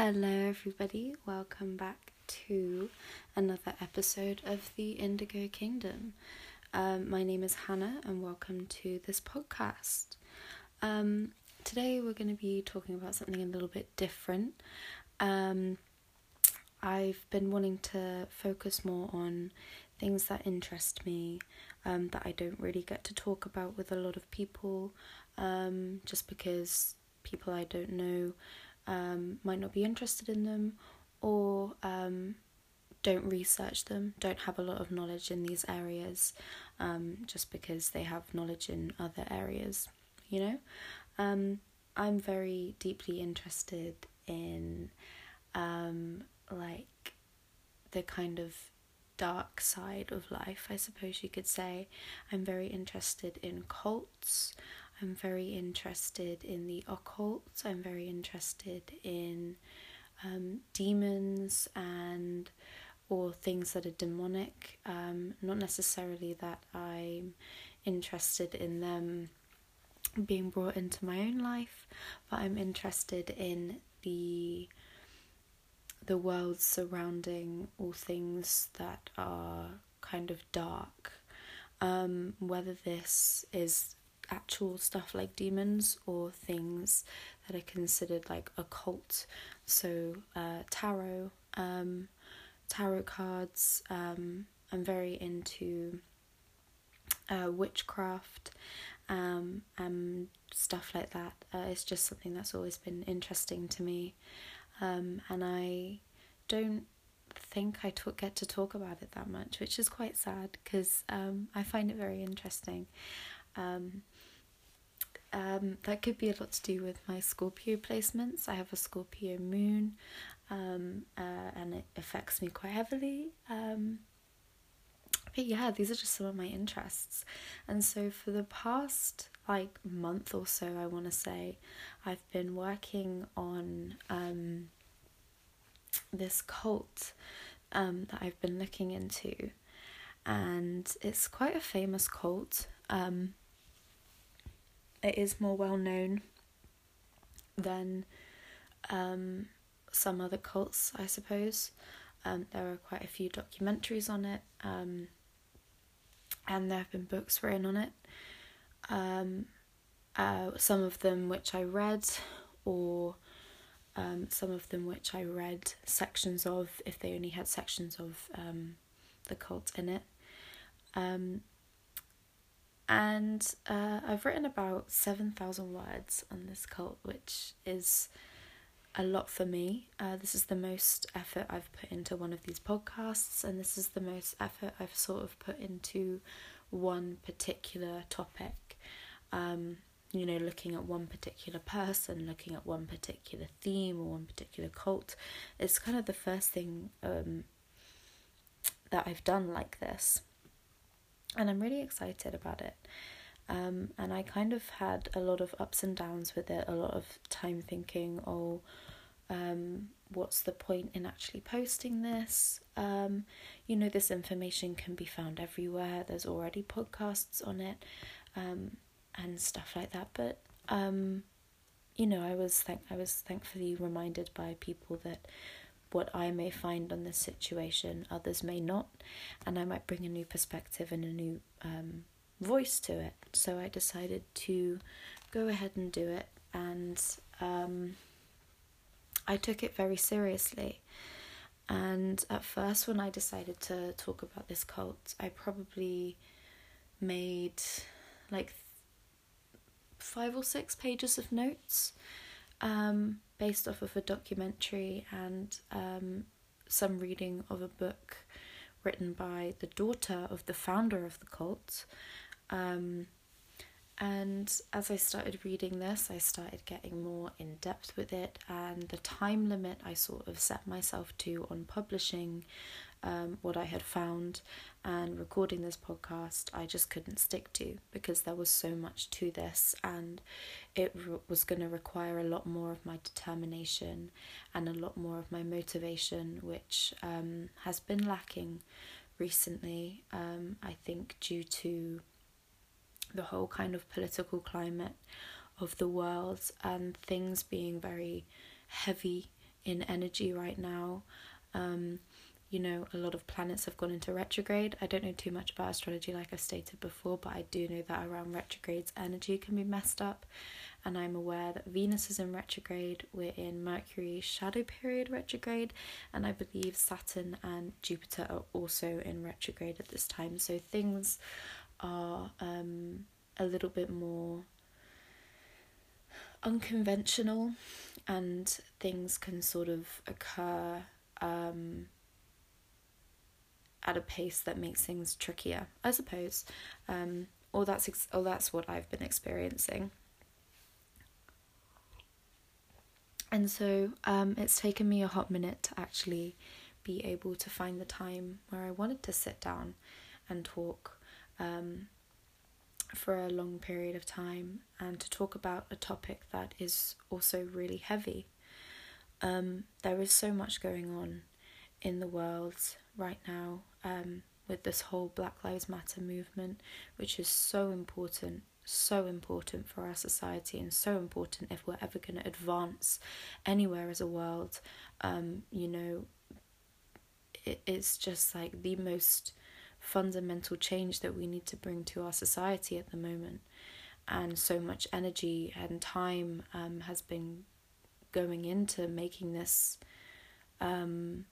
Hello, everybody. Welcome back to another episode of the Indigo Kingdom. Um, my name is Hannah, and welcome to this podcast. Um, today, we're going to be talking about something a little bit different. Um, I've been wanting to focus more on things that interest me, um, that I don't really get to talk about with a lot of people, um, just because people I don't know um, might not be interested in them or um, don't research them, don't have a lot of knowledge in these areas um, just because they have knowledge in other areas, you know? Um, I'm very deeply interested in um, like the kind of dark side of life, I suppose you could say. I'm very interested in cults. I'm very interested in the occult. I'm very interested in um, demons and or things that are demonic. Um, not necessarily that I'm interested in them being brought into my own life, but I'm interested in the the world surrounding all things that are kind of dark. Um, whether this is actual stuff like demons or things that are considered like occult. So uh, tarot, um, tarot cards. Um, I'm very into uh, witchcraft um, and stuff like that. Uh, it's just something that's always been interesting to me, um, and I don't think I t- get to talk about it that much, which is quite sad because um, I find it very interesting. Um, um, that could be a lot to do with my Scorpio placements. I have a Scorpio moon, um, uh, and it affects me quite heavily. Um, but yeah, these are just some of my interests. And so for the past like month or so, I want to say, I've been working on um, this cult um, that I've been looking into. And it's quite a famous cult. Um, it is more well known than um, some other cults, I suppose. Um, there are quite a few documentaries on it, um, and there have been books written on it. Um, uh, some of them which I read, or um, some of them which I read sections of, if they only had sections of um, the cult in it. And uh, I've written about 7,000 words on this cult, which is a lot for me. Uh, this is the most effort I've put into one of these podcasts, and this is the most effort I've sort of put into one particular topic. Um, you know, looking at one particular person, looking at one particular theme or one particular cult. It's kind of the first thing um, that I've done like this and I'm really excited about it. Um, and I kind of had a lot of ups and downs with it, a lot of time thinking, oh, um, what's the point in actually posting this? Um, you know, this information can be found everywhere. There's already podcasts on it, um, and stuff like that. But um, you know, I was thank I was thankfully reminded by people that what I may find on this situation, others may not, and I might bring a new perspective and a new um, voice to it. So I decided to go ahead and do it, and um, I took it very seriously. And at first, when I decided to talk about this cult, I probably made like five or six pages of notes um, based off of a documentary and um, some reading of a book written by the daughter of the founder of the cult. Um, and as I started reading this, I started getting more in depth with it, and the time limit I sort of set myself to on publishing um, what I had found and recording this podcast, I just couldn't stick to because there was so much to this and it re- was going to require a lot more of my determination and a lot more of my motivation, which um, has been lacking recently. Um, I think due to the whole kind of political climate of the world and things being very heavy in energy right now. Um, you know, a lot of planets have gone into retrograde. I don't know too much about astrology, like I've stated before, but I do know that around retrogrades, energy can be messed up. And I'm aware that Venus is in retrograde, we're in Mercury shadow period retrograde, and I believe Saturn and Jupiter are also in retrograde at this time. So things are um, a little bit more unconventional, and things can sort of occur. Um, at a pace that makes things trickier, I suppose. Um, or that's ex- or that's what I've been experiencing. And so um, it's taken me a hot minute to actually be able to find the time where I wanted to sit down and talk um, for a long period of time and to talk about a topic that is also really heavy. Um, there is so much going on in the world right now um, with this whole Black Lives Matter movement, which is so important, so important for our society, and so important if we're ever going to advance anywhere as a world. Um, you know, it, it's just like the most fundamental change that we need to bring to our society at the moment. And so much energy and time um, has been going into making this um,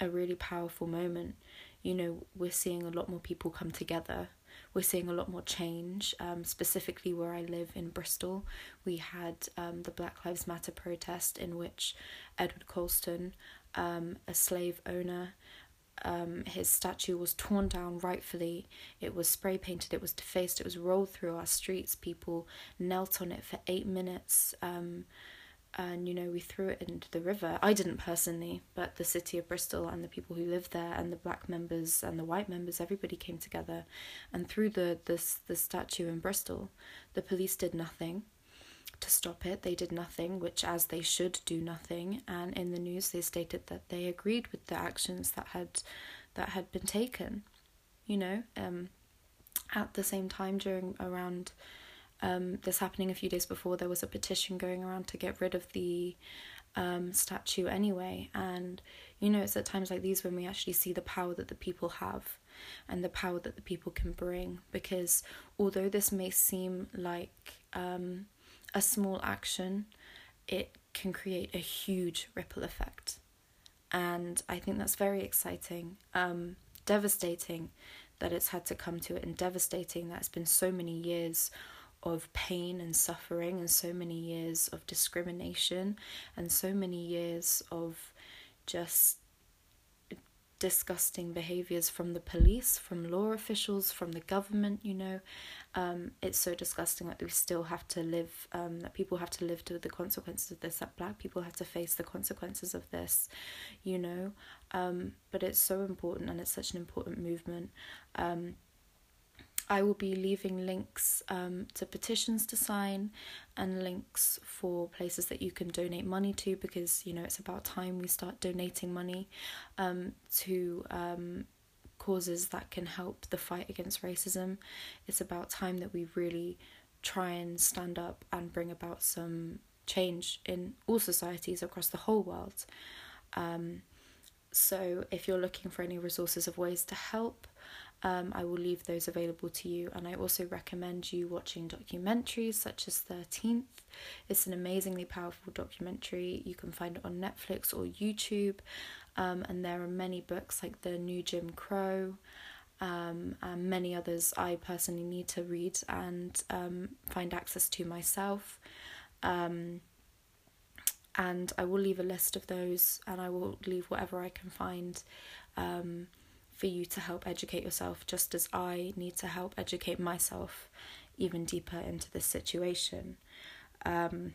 a really powerful moment. You know, we're seeing a lot more people come together. We're seeing a lot more change. Um, specifically, where I live in Bristol, we had um, the Black Lives Matter protest in which Edward Colston, um, a slave owner, um, his statue was torn down rightfully. It was spray painted, it was defaced, it was rolled through our streets. People knelt on it for eight minutes. Um, and you know we threw it into the river. I didn't personally but the city of bristol and the people who lived there and the black members and the white members everybody came together and threw the this the statue in bristol. The police did nothing to stop it. They did nothing which as they should do nothing. And in the news they stated that they agreed with the actions that had that had been taken you know um at the same time during around um, this happening a few days before, there was a petition going around to get rid of the um, statue anyway. And, you know, it's at times like these when we actually see the power that the people have and the power that the people can bring. Because although this may seem like um, a small action, it can create a huge ripple effect. And I think that's very exciting. Um, devastating that it's had to come to it, and devastating that it's been so many years of pain and suffering and so many years of discrimination and so many years of just disgusting behaviors from the police, from law officials, from the government, you know. Um, it's so disgusting that we still have to live, um, that people have to live with the consequences of this, that black people have to face the consequences of this, you know. Um, but it's so important and it's such an important movement. Um, I will be leaving links um, to petitions to sign and links for places that you can donate money to because you know it's about time we start donating money um, to um, causes that can help the fight against racism. It's about time that we really try and stand up and bring about some change in all societies across the whole world. Um, so, if you're looking for any resources of ways to help, um, I will leave those available to you. And I also recommend you watching documentaries such as 13th. It's an amazingly powerful documentary. You can find it on Netflix or YouTube. Um, and there are many books like The New Jim Crow. Um, and many others I personally need to read and um, find access to myself. Um, and I will leave a list of those and I will leave whatever I can find um, for you to help educate yourself, just as I need to help educate myself even deeper into this situation. Um,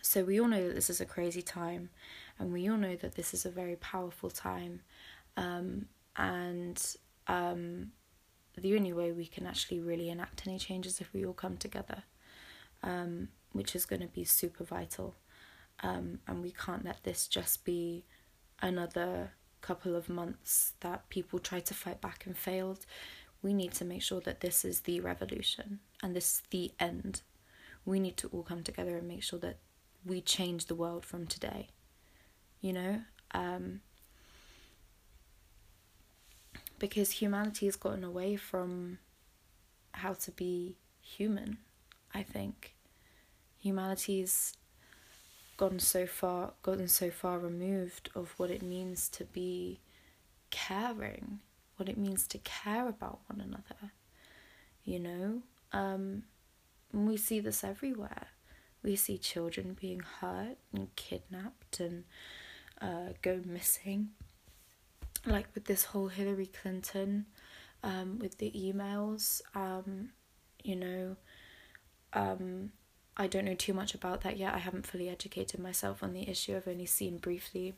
so, we all know that this is a crazy time, and we all know that this is a very powerful time. Um, and um, the only way we can actually really enact any changes if we all come together, um, which is going to be super vital. Um, and we can't let this just be another couple of months that people tried to fight back and failed. We need to make sure that this is the revolution and this is the end. We need to all come together and make sure that we change the world from today. You know? Um, because humanity has gotten away from how to be human, I think. Humanity's gone so far gotten so far removed of what it means to be caring, what it means to care about one another. You know? Um we see this everywhere. We see children being hurt and kidnapped and uh, go missing. Like with this whole Hillary Clinton, um, with the emails, um, you know, um, I don't know too much about that yet. I haven't fully educated myself on the issue. I've only seen briefly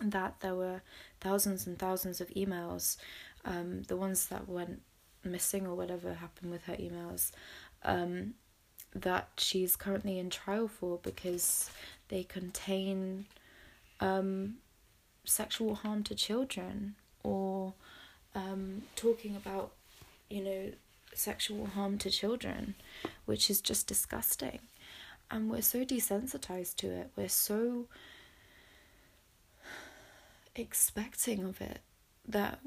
that there were thousands and thousands of emails. Um, the ones that went missing or whatever happened with her emails um, that she's currently in trial for because they contain um, sexual harm to children or um, talking about, you know, sexual harm to children, which is just disgusting. And we're so desensitized to it. We're so expecting of it that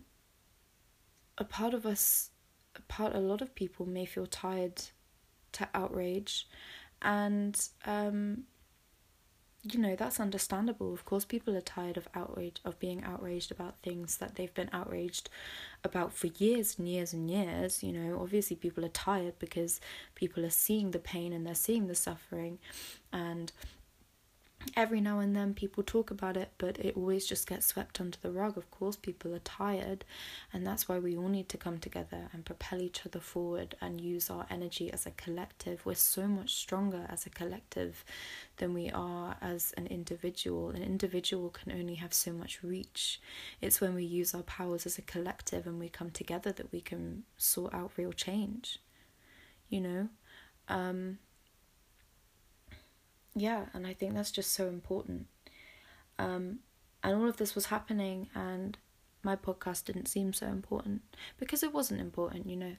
a part of us, a part, a lot of people may feel tired to outrage and um you know that's understandable. Of course people are tired of outrage of being outraged about things that they've been outraged about for years and years and years. You know obviously people are tired because people are seeing the pain and they're seeing the suffering. And every now and then people talk about it, but it always just gets swept under the rug. Of course, people are tired, and that's why we all need to come together and propel each other forward and use our energy as a collective. We're so much stronger as a collective than we are as an individual. An individual can only have so much reach. It's when we use our powers as a collective and we come together that we can sort out real change. You know? Um, yeah, and I think that's just so important. Um, and all of this was happening, and my podcast didn't seem so important because it wasn't important, you know.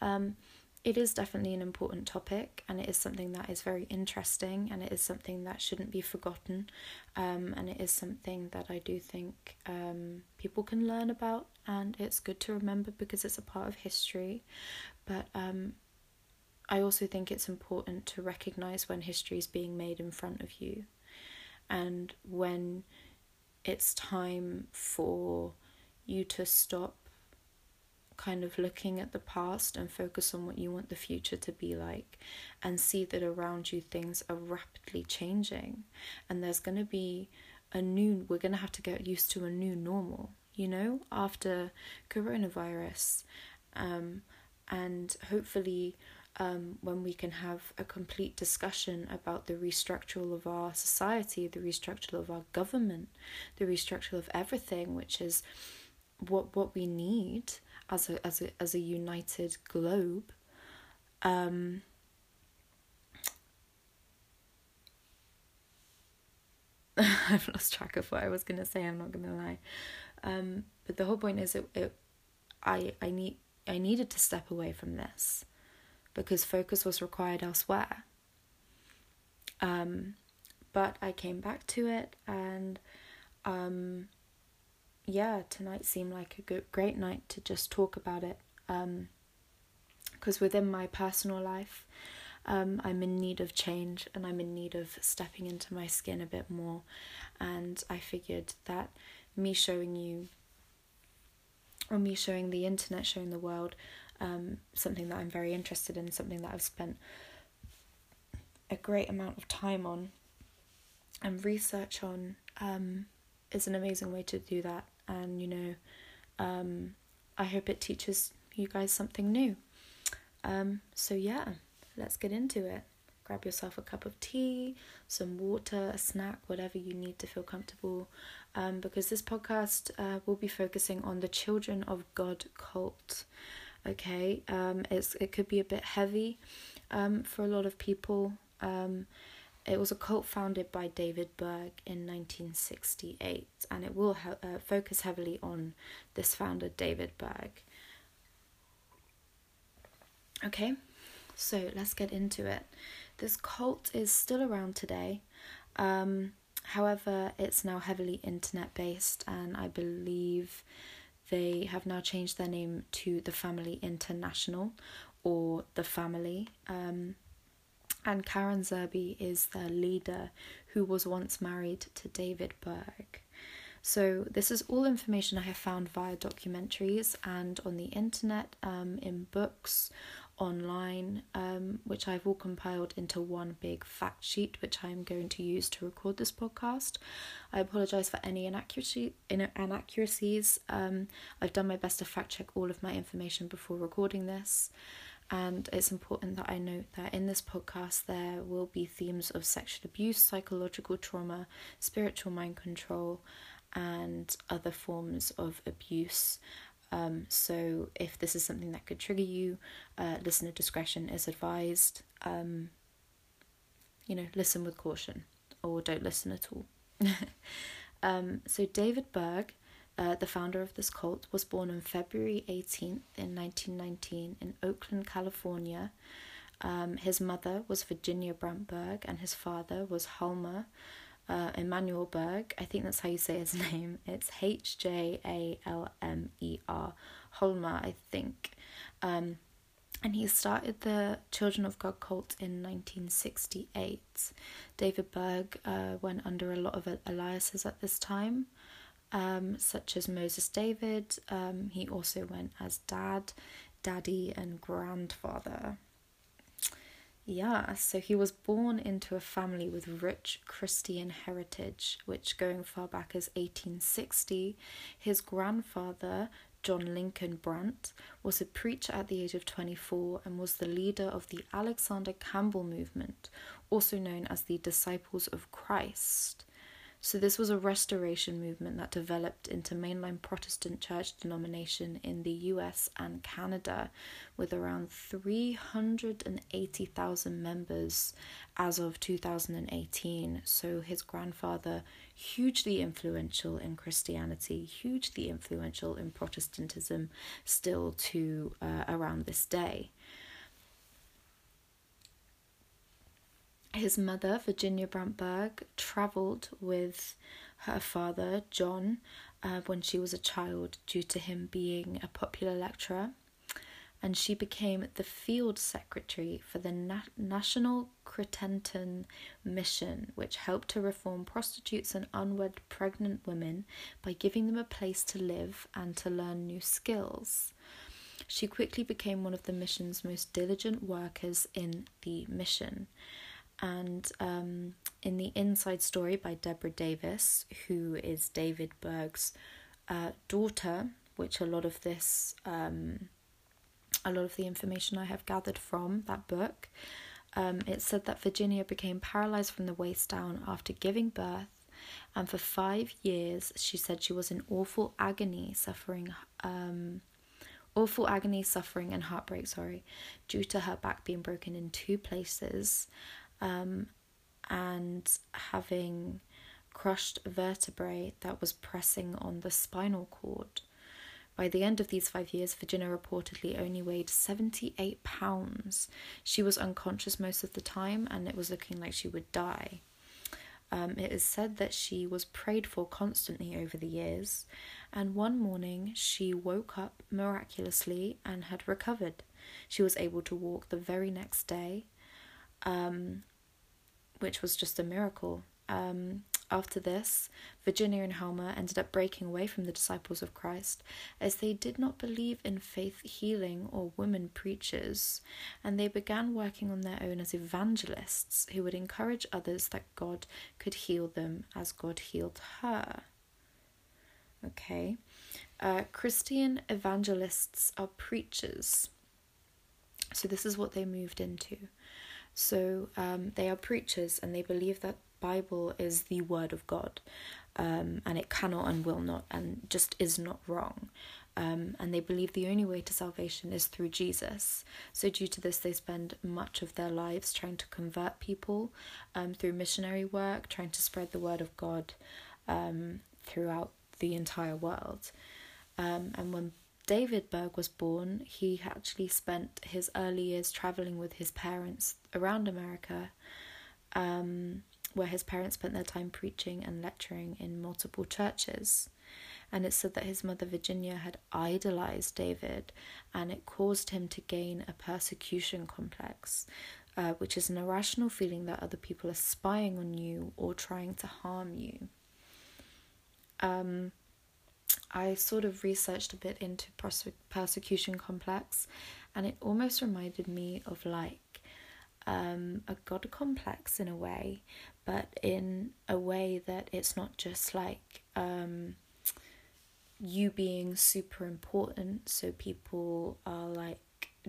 Um, it is definitely an important topic, and it is something that is very interesting, and it is something that shouldn't be forgotten, um, and it is something that I do think um, people can learn about, and it's good to remember because it's a part of history. But um, I also think it's important to recognize when history is being made in front of you and when it's time for you to stop kind of looking at the past and focus on what you want the future to be like and see that around you things are rapidly changing. And there's going to be a new we're going to have to get used to a new normal you know after coronavirus um and hopefully um, when we can have a complete discussion about the restructural of our society, the restructural of our government, the restructural of everything, which is what what we need as a as a as a united globe. Um, I've lost track of what I was gonna say. I'm not gonna lie, um, but the whole point is, it, it I I need I needed to step away from this because focus was required elsewhere. Um, but I came back to it, and um, yeah, tonight seemed like a good, great night to just talk about it. Because um, within my personal life, um, I'm in need of change and I'm in need of stepping into my skin a bit more. And I figured that me showing you, or me showing the internet, showing the world um, something that I'm very interested in, something that I've spent a great amount of time on and research on um, is an amazing way to do that. And, you know, um, I hope it teaches you guys something new. Um, so, yeah, let's get into it. Grab yourself a cup of tea, some water, a snack, whatever you need to feel comfortable. Um, because this podcast uh, will be focusing on the Children of God cult okay? Um it's it could be a bit heavy um for a lot of people. Um it was a cult founded by David Berg in 1968 and it will ha- uh, focus heavily on this founder David Berg. Okay so let's get into it. This cult is still around today. Um, however, it's now heavily internet based, and I believe they have now changed their name to the Family International or the Family. Um, and Karen Zerby is their leader, who was once married to David Berg. So, this is all information I have found via documentaries and on the internet, um, in books, online, um, which I've all compiled into one big fact sheet, which I'm going to use to record this podcast. I apologize for any inaccuracy, inaccuracies. Um, I've done my best to fact check all of my information before recording this. And it's important that I note that in this podcast, there will be themes of sexual abuse, psychological trauma, spiritual mind control, and other forms of abuse. Um, so, if this is something that could trigger you, uh, listener discretion is advised. Um, you know, listen with caution or don't listen at all. um, so, David Berg, uh, the founder of this cult, was born on February 18th in 1919 in Oakland, California. Um, his mother was Virginia Brandt Berg and his father was Hjalmar uh, Emanuel Berg. I think that's how you say his name. It's H J A L M E R. Holmer, I think. Um, and he started the Children of God cult in 1968. David Berg uh, went under a lot of aliases at this time, um, such as Moses David. Um, he also went as Dad, Daddy, and Grandfather. Yeah, so he was born into a family with rich Christian heritage, which going far back as 1860, his grandfather, John Lincoln Brandt, was a preacher at the age of 24 and was the leader of the Alexander Campbell movement, also known as the Disciples of Christ. So, this was a restoration movement that developed into mainline Protestant church denomination in the US and Canada, with around 380,000 members as of 2018. So, his grandfather, hugely influential in Christianity, hugely influential in Protestantism, still to uh, around this day. His mother, Virginia Brandt Berg, travelled with her father, John, uh, when she was a child due to him being a popular lecturer. And she became the field secretary for the Na- National Crittenton Mission, which helped to reform prostitutes and unwed pregnant women by giving them a place to live and to learn new skills. She quickly became one of the mission's most diligent workers in the mission and um, in the Inside Story by Deborah Davis, who is David Berg's uh, daughter, which a lot of this, um, a lot of the information I have gathered from that book, um, it said that Virginia became paralyzed from the waist down after giving birth, and for five years she said she was in awful agony, suffering. Um, awful agony, suffering, and heartbreak, sorry, due to her back being broken in two places um, and having crushed vertebrae that was pressing on the spinal cord. By the end of these five years, Virginia reportedly only weighed 78 pounds. She was unconscious most of the time, and it was looking like she would die. Um, it is said that she was prayed for constantly over the years, and one morning she woke up miraculously and had recovered. She was able to walk the very next day, um, which was just a miracle. Um, after this, Virginia and Hjalmar ended up breaking away from the disciples of Christ as they did not believe in faith healing or women preachers, and they began working on their own as evangelists who would encourage others that God could heal them as God healed her. Okay, uh, Christian evangelists are preachers. So, this is what they moved into. So um, they are preachers and they believe that Bible is the word of God, um, and it cannot and will not and just is not wrong. Um, and they believe the only way to salvation is through Jesus. So, due to this, they spend much of their lives trying to convert people um, through missionary work, trying to spread the word of God um, throughout the entire world. Um, and when David Berg was born, he actually spent his early years traveling with his parents around America, um, where his parents spent their time preaching and lecturing in multiple churches. And it's said that his mother Virginia had idolized David, and it caused him to gain a persecution complex, uh, which is an irrational feeling that other people are spying on you or trying to harm you. Um, I sort of researched a bit into persecution complex, and it almost reminded me of like um, a god complex in a way, but in a way that it's not just like um, you being super important, so people are like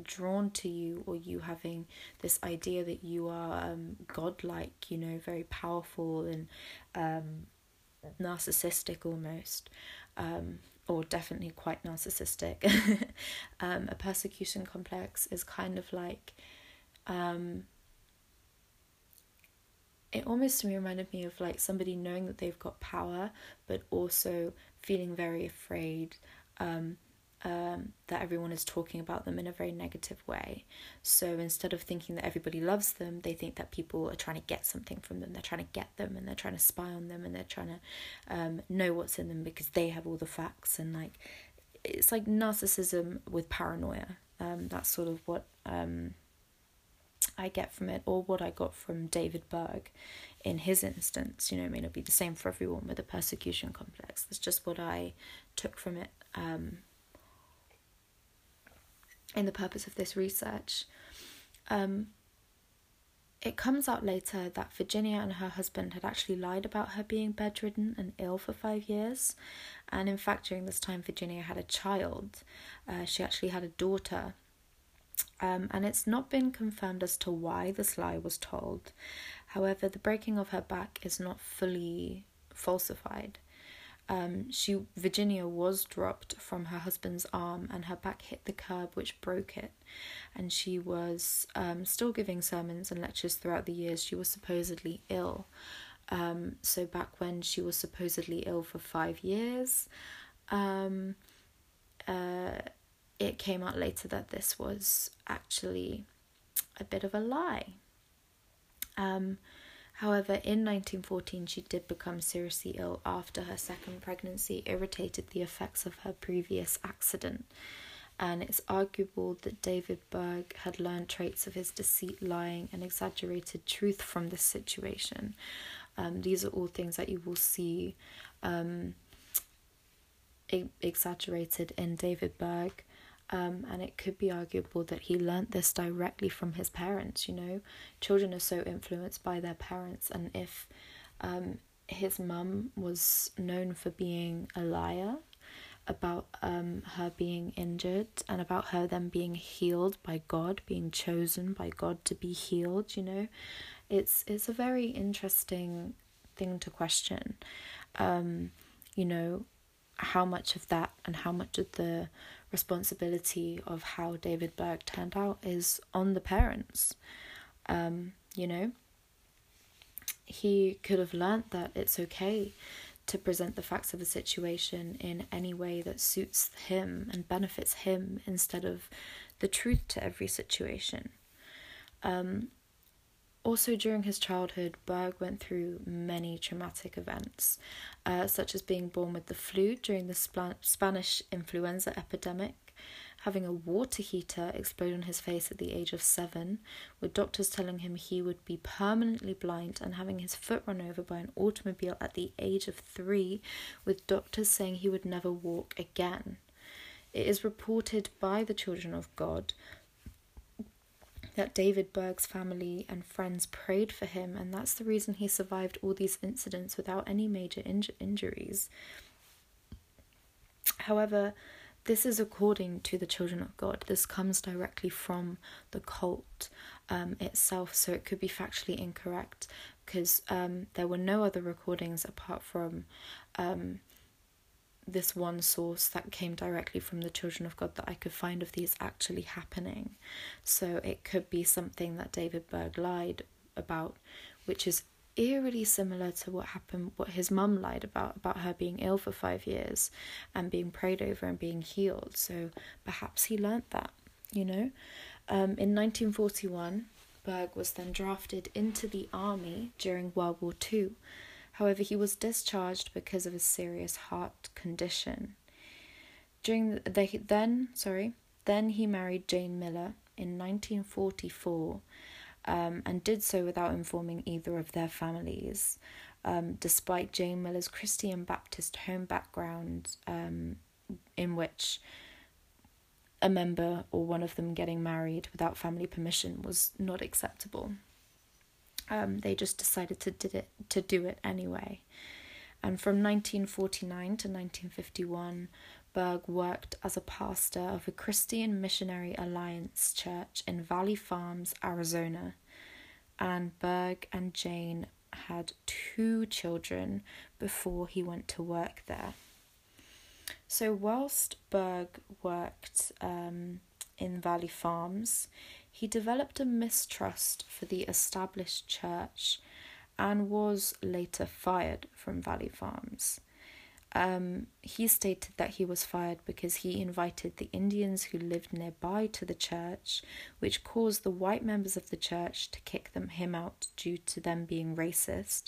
drawn to you, or you having this idea that you are um, godlike, you know, very powerful and um, narcissistic almost um, or definitely quite narcissistic. um, a persecution complex is kind of like, um, it almost reminded me of like somebody knowing that they've got power, but also feeling very afraid um, um, that everyone is talking about them in a very negative way. So instead of thinking that everybody loves them, they think that people are trying to get something from them. They're trying to get them and they're trying to spy on them and they're trying to um, know what's in them because they have all the facts. And like, it's like narcissism with paranoia. Um, that's sort of what um, I get from it, or what I got from David Berg in his instance. You know, it may not be the same for everyone with a persecution complex. That's just what I took from it. Um, in the purpose of this research. Um, it comes out later that Virginia and her husband had actually lied about her being bedridden and ill for five years. And in fact, during this time, Virginia had a child. Uh, she actually had a daughter. Um, and it's not been confirmed as to why this lie was told. However, the breaking of her back is not fully falsified. Um, she Virginia was dropped from her husband's arm, and her back hit the curb, which broke it. And she was um, still giving sermons and lectures throughout the years. She was supposedly ill. Um, so back when she was supposedly ill for five years, um, uh, it came out later that this was actually a bit of a lie. Um, However, in 1914, she did become seriously ill after her second pregnancy irritated the effects of her previous accident. And it's arguable that David Berg had learned traits of his deceit, lying, and exaggerated truth from this situation. Um, these are all things that you will see um, exaggerated in David Berg. Um, and it could be arguable that he learnt this directly from his parents. You know, children are so influenced by their parents, and if um, his mum was known for being a liar about um, her being injured and about her then being healed by God, being chosen by God to be healed, you know, it's it's a very interesting thing to question. Um, you know, how much of that and how much of the responsibility of how David Berg turned out is on the parents. Um, you know, he could have learnt that it's okay to present the facts of a situation in any way that suits him and benefits him instead of the truth to every situation. Um, also, during his childhood, Berg went through many traumatic events, uh, such as being born with the flu during the Spanish influenza epidemic, having a water heater explode on his face at the age of seven, with doctors telling him he would be permanently blind, and having his foot run over by an automobile at the age of three, with doctors saying he would never walk again. It is reported by the children of God that David Berg's family and friends prayed for him, and that's the reason he survived all these incidents without any major inj- injuries. However, this is according to the children of God. This comes directly from the cult um, itself, so it could be factually incorrect because um, there were no other recordings apart from um, this one source that came directly from the children of God that I could find of these actually happening. So it could be something that David Berg lied about, which is eerily similar to what happened, what his mum lied about, about her being ill for five years and being prayed over and being healed. So perhaps he learnt that, you know. Um, in 1941, Berg was then drafted into the army during World War II. However, he was discharged because of a serious heart condition. During the, the then, sorry, then he married Jane Miller in 1944 um, and did so without informing either of their families. Um, despite Jane Miller's Christian Baptist home background, um, in which a member or one of them getting married without family permission was not acceptable. Um, they just decided to did it to do it anyway. And from 1949 to 1951, Berg worked as a pastor of a Christian Missionary Alliance church in Valley Farms, Arizona. And Berg and Jane had two children before he went to work there. So, whilst Berg worked um, in Valley Farms, he developed a mistrust for the established church and was later fired from Valley Farms. Um, he stated that he was fired because he invited the Indians who lived nearby to the church, which caused the white members of the church to kick them him out due to them being racist.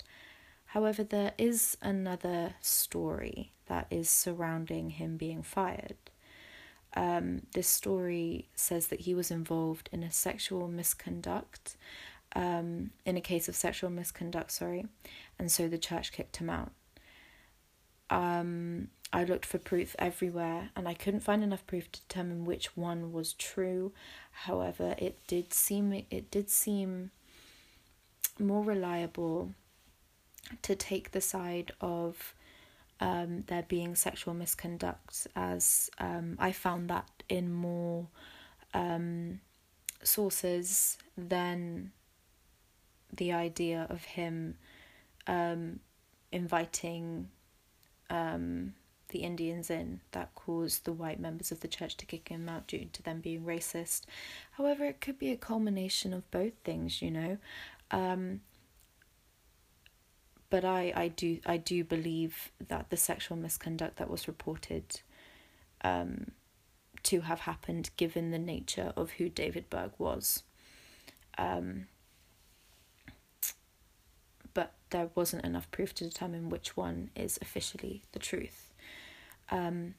However, there is another story that is surrounding him being fired. Um, this story says that he was involved in a sexual misconduct, um, in a case of sexual misconduct, sorry, and so the church kicked him out um, I looked for proof everywhere and I couldn't find enough proof to determine which one was true. However, it did seem it did seem more reliable to take the side of um, there being sexual misconduct, as um, I found that in more um, sources than the idea of him um, inviting um, the Indians in that caused the white members of the church to kick him out due to them being racist. However, it could be a culmination of both things, you know. Um, but I, I do I do believe that the sexual misconduct that was reported um, to have happened given the nature of who David Berg was. Um, but there wasn't enough proof to determine which one is officially the truth. Um,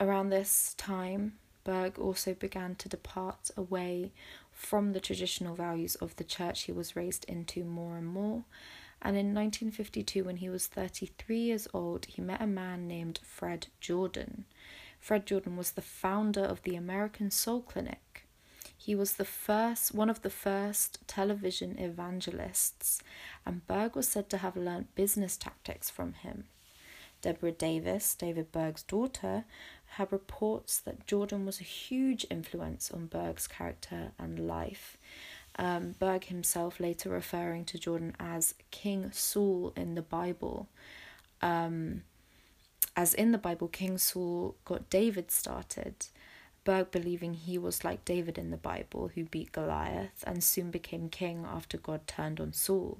around this time, Berg also began to depart away from the traditional values of the church he was raised into more and more. And in 1952, when he was 33 years old, he met a man named Fred Jordan. Fred Jordan was the founder of the American Soul Clinic, he was the first, one of the first television evangelists, and Berg was said to have learnt business tactics from him. Deborah Davis, David Berg's daughter, had reports that Jordan was a huge influence on Berg's character and life. Um, Berg himself later referring to Jordan as King Saul in the Bible. Um, as in the Bible, King Saul got David started. Berg believing he was like David in the Bible, who beat Goliath and soon became king after God turned on Saul.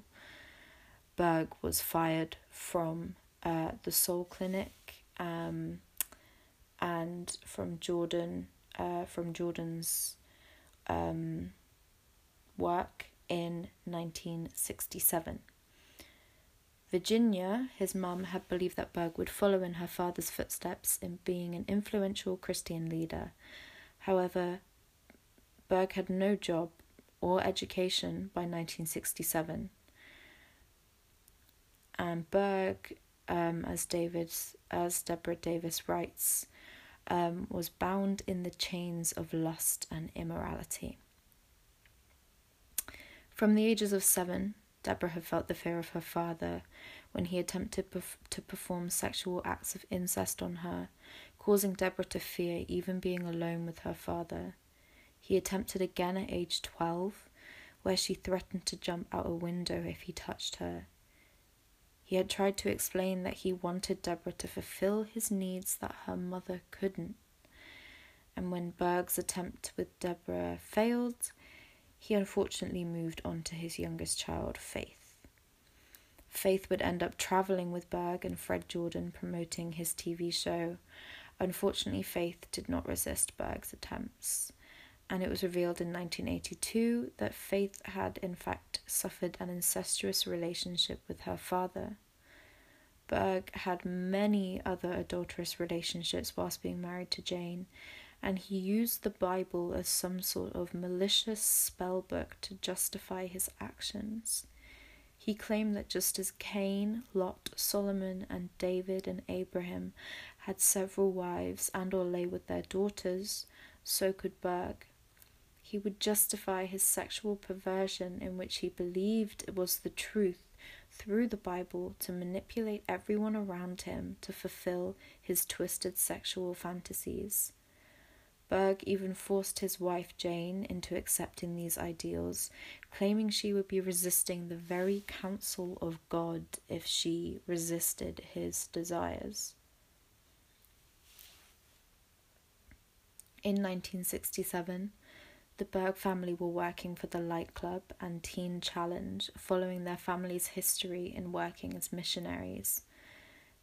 Berg was fired from uh, the Soul Clinic um, and from Jordan, uh, from Jordan's um, work in 1967. Virginia, his mum, had believed that Berg would follow in her father's footsteps in being an influential Christian leader. However, Berg had no job or education by 1967. And Berg, um, as David, as Deborah Davis writes, um, was bound in the chains of lust and immorality. From the ages of seven, Deborah had felt the fear of her father when he attempted perf- to perform sexual acts of incest on her, causing Deborah to fear even being alone with her father. He attempted again at age 12, where she threatened to jump out a window if he touched her. He had tried to explain that he wanted Deborah to fulfill his needs that her mother couldn't. And when Berg's attempt with Deborah failed, he unfortunately moved on to his youngest child, Faith. Faith would end up traveling with Berg and Fred Jordan promoting his TV show. Unfortunately, Faith did not resist Berg's attempts, and it was revealed in 1982 that Faith had in fact suffered an incestuous relationship with her father. Berg had many other adulterous relationships whilst being married to Jane, and he used the Bible as some sort of malicious spell book to justify his actions. He claimed that just as Cain, Lot, Solomon, and David and Abraham had several wives and or lay with their daughters, so could Berg. He would justify his sexual perversion in which he believed it was the truth through the Bible to manipulate everyone around him to fulfill his twisted sexual fantasies. Berg even forced his wife Jane into accepting these ideals, claiming she would be resisting the very counsel of God if she resisted his desires. In 1967, the Berg family were working for the Light Club and Teen Challenge, following their family's history in working as missionaries.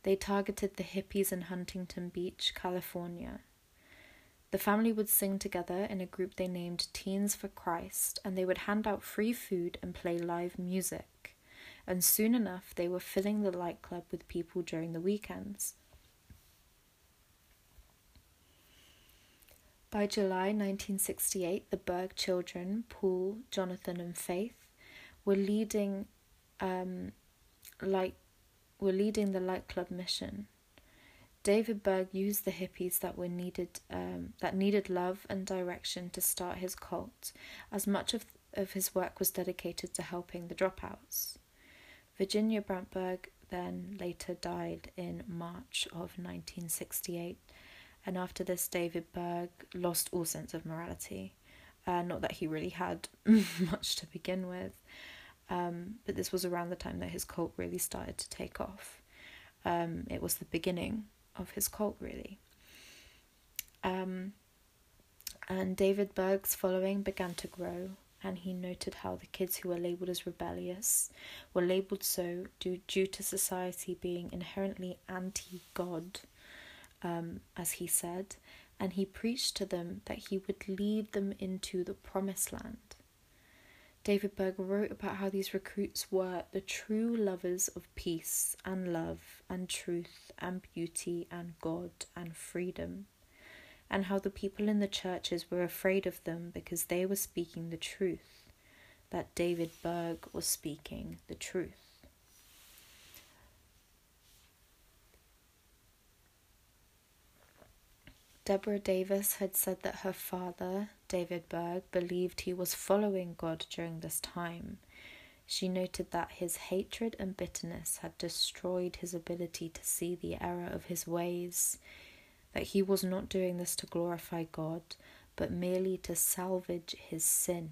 They targeted the hippies in Huntington Beach, California. The family would sing together in a group they named Teens for Christ, and they would hand out free food and play live music. And soon enough, they were filling the Light Club with people during the weekends. By July 1968, the Berg children, Paul, Jonathan, and Faith, were leading, um, light, were leading the Light Club mission. David Berg used the hippies that were needed, um, that needed love and direction to start his cult, as much of of his work was dedicated to helping the dropouts. Virginia Brandt Berg then later died in March of 1968 and after this, David Berg lost all sense of morality. Uh, not that he really had much to begin with, um, but this was around the time that his cult really started to take off. Um, it was the beginning of his cult, really. Um, and David Berg's following began to grow, and he noted how the kids who were labeled as rebellious were labeled so due, due to society being inherently anti God um, as he said, and he preached to them that he would lead them into the promised land. David Berg wrote about how these recruits were the true lovers of peace and love and truth and beauty and God and freedom, and how the people in the churches were afraid of them because they were speaking the truth, that David Berg was speaking the truth. Deborah Davis had said that her father, David Berg, believed he was following God during this time. She noted that his hatred and bitterness had destroyed his ability to see the error of his ways, that he was not doing this to glorify God, but merely to salvage his sin.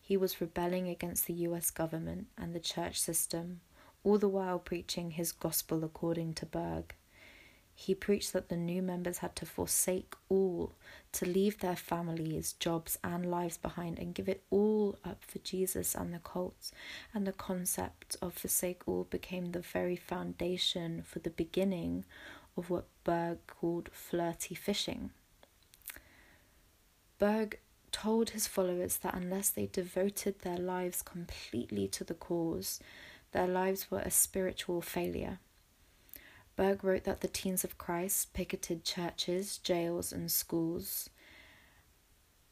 He was rebelling against the US government and the church system, all the while preaching his gospel according to Berg. He preached that the new members had to forsake all, to leave their families, jobs, and lives behind and give it all up for Jesus and the cults. And the concept of forsake all became the very foundation for the beginning of what Berg called flirty fishing. Berg told his followers that unless they devoted their lives completely to the cause, their lives were a spiritual failure. Berg wrote that the Teens of Christ picketed churches, jails, and schools,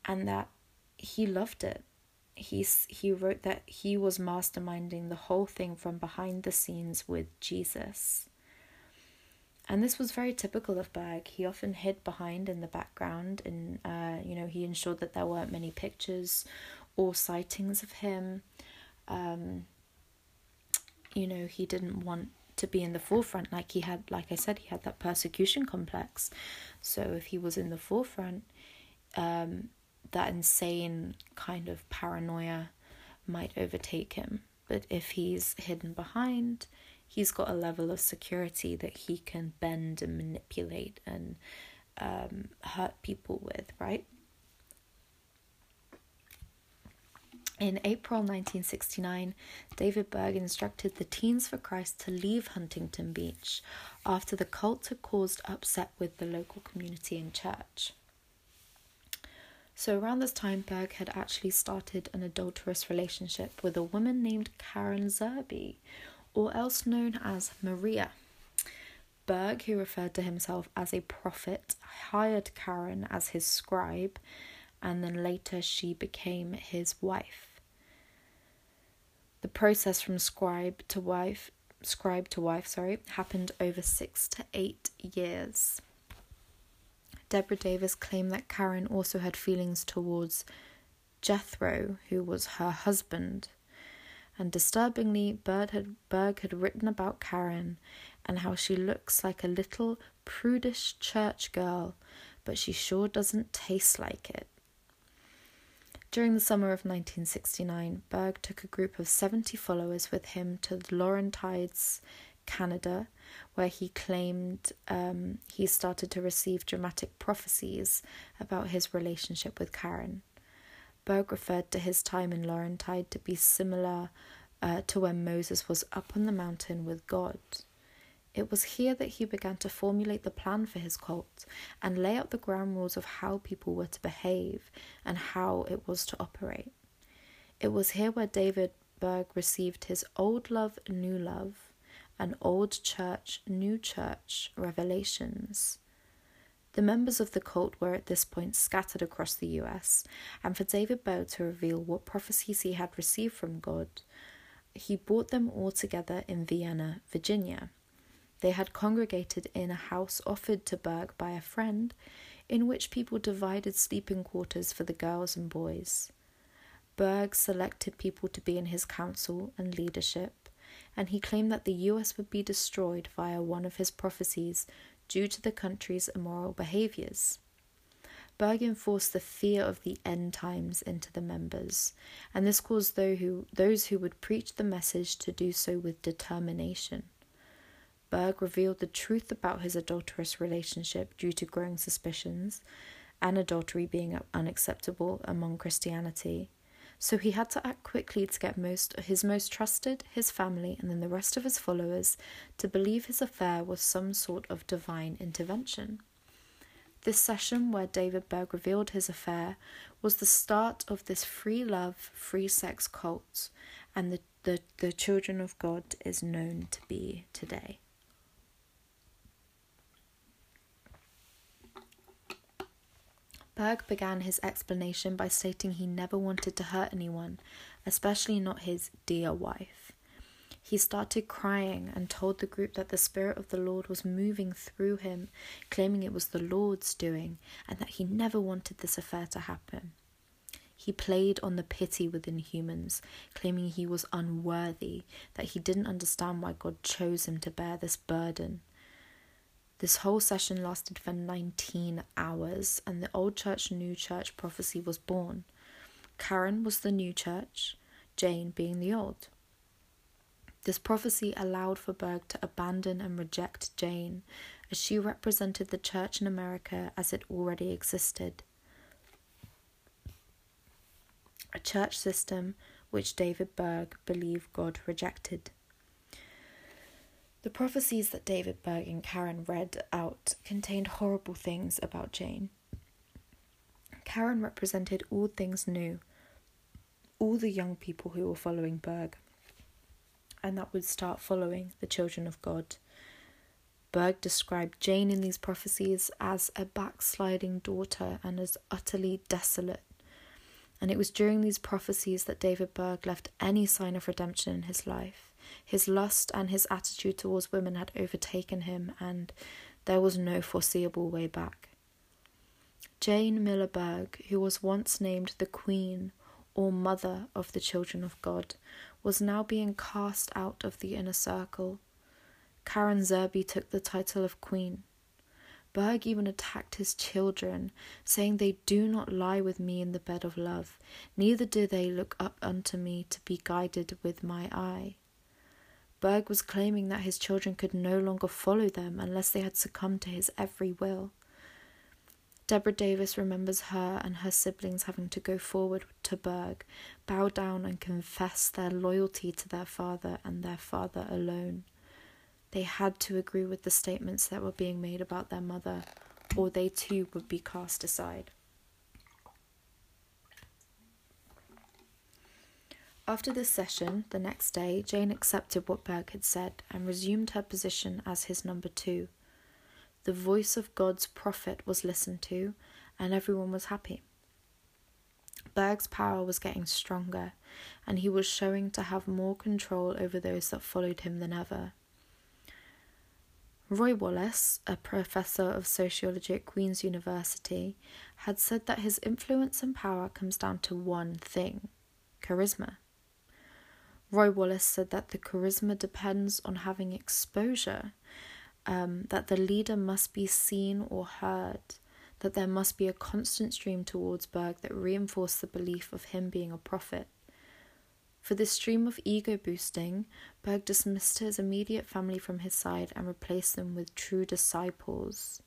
and that he loved it. He, he wrote that he was masterminding the whole thing from behind the scenes with Jesus. And this was very typical of Berg. He often hid behind in the background, and uh, you know he ensured that there weren't many pictures or sightings of him. Um, you know he didn't want to be in the forefront. Like he had like i said he had that persecution complex. So if he was in the forefront um, that insane kind of paranoia might overtake him. But if he's hidden behind he's got a level of security that he can bend and manipulate and um, hurt people with right In April 1969, David Berg instructed the Teens for Christ to leave Huntington Beach after the cult had caused upset with the local community and church. So, around this time, Berg had actually started an adulterous relationship with a woman named Karen Zerby, or else known as Maria. Berg, who referred to himself as a prophet, hired Karen as his scribe, and then later she became his wife. The process from scribe to wife, scribe to wife, sorry, happened over 6 to 8 years. Deborah Davis claimed that Karen also had feelings towards Jethro, who was her husband. And disturbingly, Bird had, Berg had written about Karen and how she looks like a little prudish church girl, but she sure doesn't taste like it. During the summer of 1969, Berg took a group of 70 followers with him to the Laurentides, Canada, where he claimed um, he started to receive dramatic prophecies about his relationship with Karen. Berg referred to his time in Laurentide to be similar uh, to when Moses was up on the mountain with God. It was here that he began to formulate the plan for his cult and lay out the ground rules of how people were to behave and how it was to operate. It was here where David Berg received his old love, new love, and Old Church, New Church revelations. The members of the cult were at this point scattered across the US, and for David Berg to reveal what prophecies he had received from God, he brought them all together in Vienna, Virginia. They had congregated in a house offered to Berg by a friend, in which people divided sleeping quarters for the girls and boys. Berg selected people to be in his council and leadership, and he claimed that the US would be destroyed via one of his prophecies due to the country's immoral behaviors. Berg enforced the fear of the end times into the members, and this caused those who, those who would preach the message to do so with determination. Berg revealed the truth about his adulterous relationship due to growing suspicions, and adultery being unacceptable among Christianity, so he had to act quickly to get most his most trusted, his family, and then the rest of his followers to believe his affair was some sort of divine intervention. This session, where David Berg revealed his affair, was the start of this free love, free sex cult, and the, the, the children of God is known to be today. Berg began his explanation by stating he never wanted to hurt anyone, especially not his dear wife. He started crying and told the group that the Spirit of the Lord was moving through him, claiming it was the Lord's doing and that he never wanted this affair to happen. He played on the pity within humans, claiming he was unworthy, that he didn't understand why God chose him to bear this burden. This whole session lasted for 19 hours, and the Old Church New Church prophecy was born. Karen was the new church, Jane being the old. This prophecy allowed for Berg to abandon and reject Jane, as she represented the church in America as it already existed. A church system which David Berg believed God rejected. The prophecies that David Berg and Karen read out contained horrible things about Jane. Karen represented all things new, all the young people who were following Berg, and that would start following the children of God. Berg described Jane in these prophecies as a backsliding daughter and as utterly desolate. And it was during these prophecies that David Berg left any sign of redemption in his life. His lust and his attitude towards women had overtaken him, and there was no foreseeable way back. Jane Miller Berg, who was once named the Queen or Mother of the Children of God, was now being cast out of the inner circle. Karen Zerby took the title of Queen. Berg even attacked his children, saying, They do not lie with me in the bed of love, neither do they look up unto me to be guided with my eye. Berg was claiming that his children could no longer follow them unless they had succumbed to his every will. Deborah Davis remembers her and her siblings having to go forward to Berg, bow down and confess their loyalty to their father and their father alone. They had to agree with the statements that were being made about their mother, or they too would be cast aside. After this session, the next day, Jane accepted what Berg had said and resumed her position as his number two. The voice of God's prophet was listened to, and everyone was happy. Berg's power was getting stronger, and he was showing to have more control over those that followed him than ever. Roy Wallis, a professor of sociology at Queen's University, had said that his influence and power comes down to one thing charisma. Roy Wallis said that the charisma depends on having exposure, um, that the leader must be seen or heard, that there must be a constant stream towards Berg that reinforced the belief of him being a prophet. For this stream of ego boosting, Berg dismissed his immediate family from his side and replaced them with true disciples.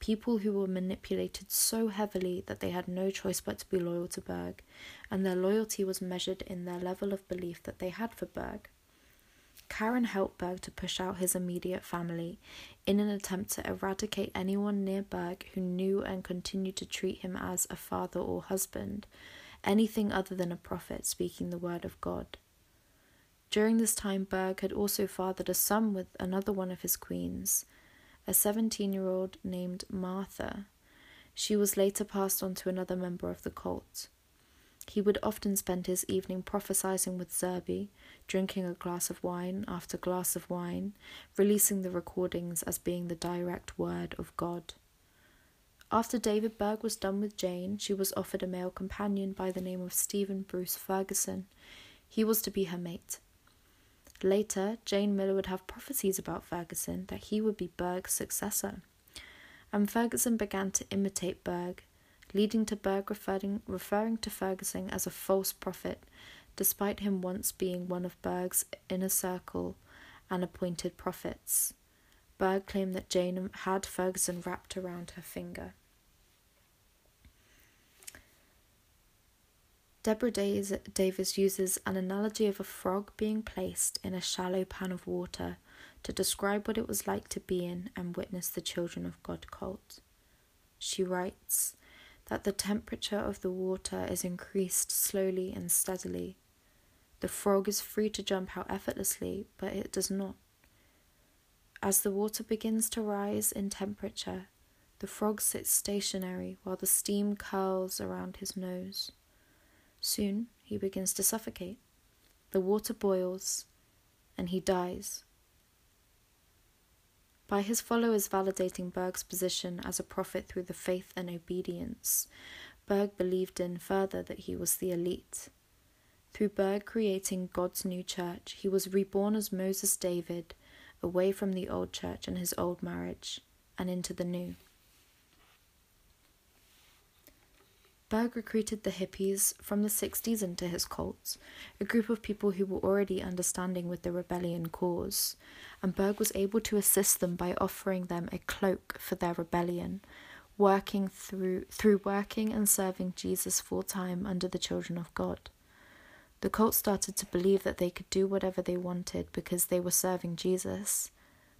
People who were manipulated so heavily that they had no choice but to be loyal to Berg, and their loyalty was measured in their level of belief that they had for Berg. Karen helped Berg to push out his immediate family in an attempt to eradicate anyone near Berg who knew and continued to treat him as a father or husband, anything other than a prophet speaking the word of God. During this time, Berg had also fathered a son with another one of his queens, a 17 year old named Martha. She was later passed on to another member of the cult. He would often spend his evening prophesying with Zerby, drinking a glass of wine after glass of wine, releasing the recordings as being the direct word of God. After David Berg was done with Jane, she was offered a male companion by the name of Stephen Bruce Ferguson. He was to be her mate. Later, Jane Miller would have prophecies about Ferguson that he would be Berg's successor. And Ferguson began to imitate Berg, leading to Berg referring, referring to Ferguson as a false prophet, despite him once being one of Berg's inner circle and appointed prophets. Berg claimed that Jane had Ferguson wrapped around her finger. Deborah Davis uses an analogy of a frog being placed in a shallow pan of water to describe what it was like to be in and witness the Children of God cult. She writes that the temperature of the water is increased slowly and steadily. The frog is free to jump out effortlessly, but it does not. As the water begins to rise in temperature, the frog sits stationary while the steam curls around his nose. Soon he begins to suffocate. The water boils, and he dies. By his followers validating Berg's position as a prophet through the faith and obedience, Berg believed in further that he was the elite. Through Berg creating God's new church, he was reborn as Moses David, away from the old church and his old marriage, and into the new. Berg recruited the hippies from the 60s into his cults, a group of people who were already understanding with the rebellion cause, and Berg was able to assist them by offering them a cloak for their rebellion, working through through working and serving Jesus full time under the children of God. The cult started to believe that they could do whatever they wanted because they were serving Jesus.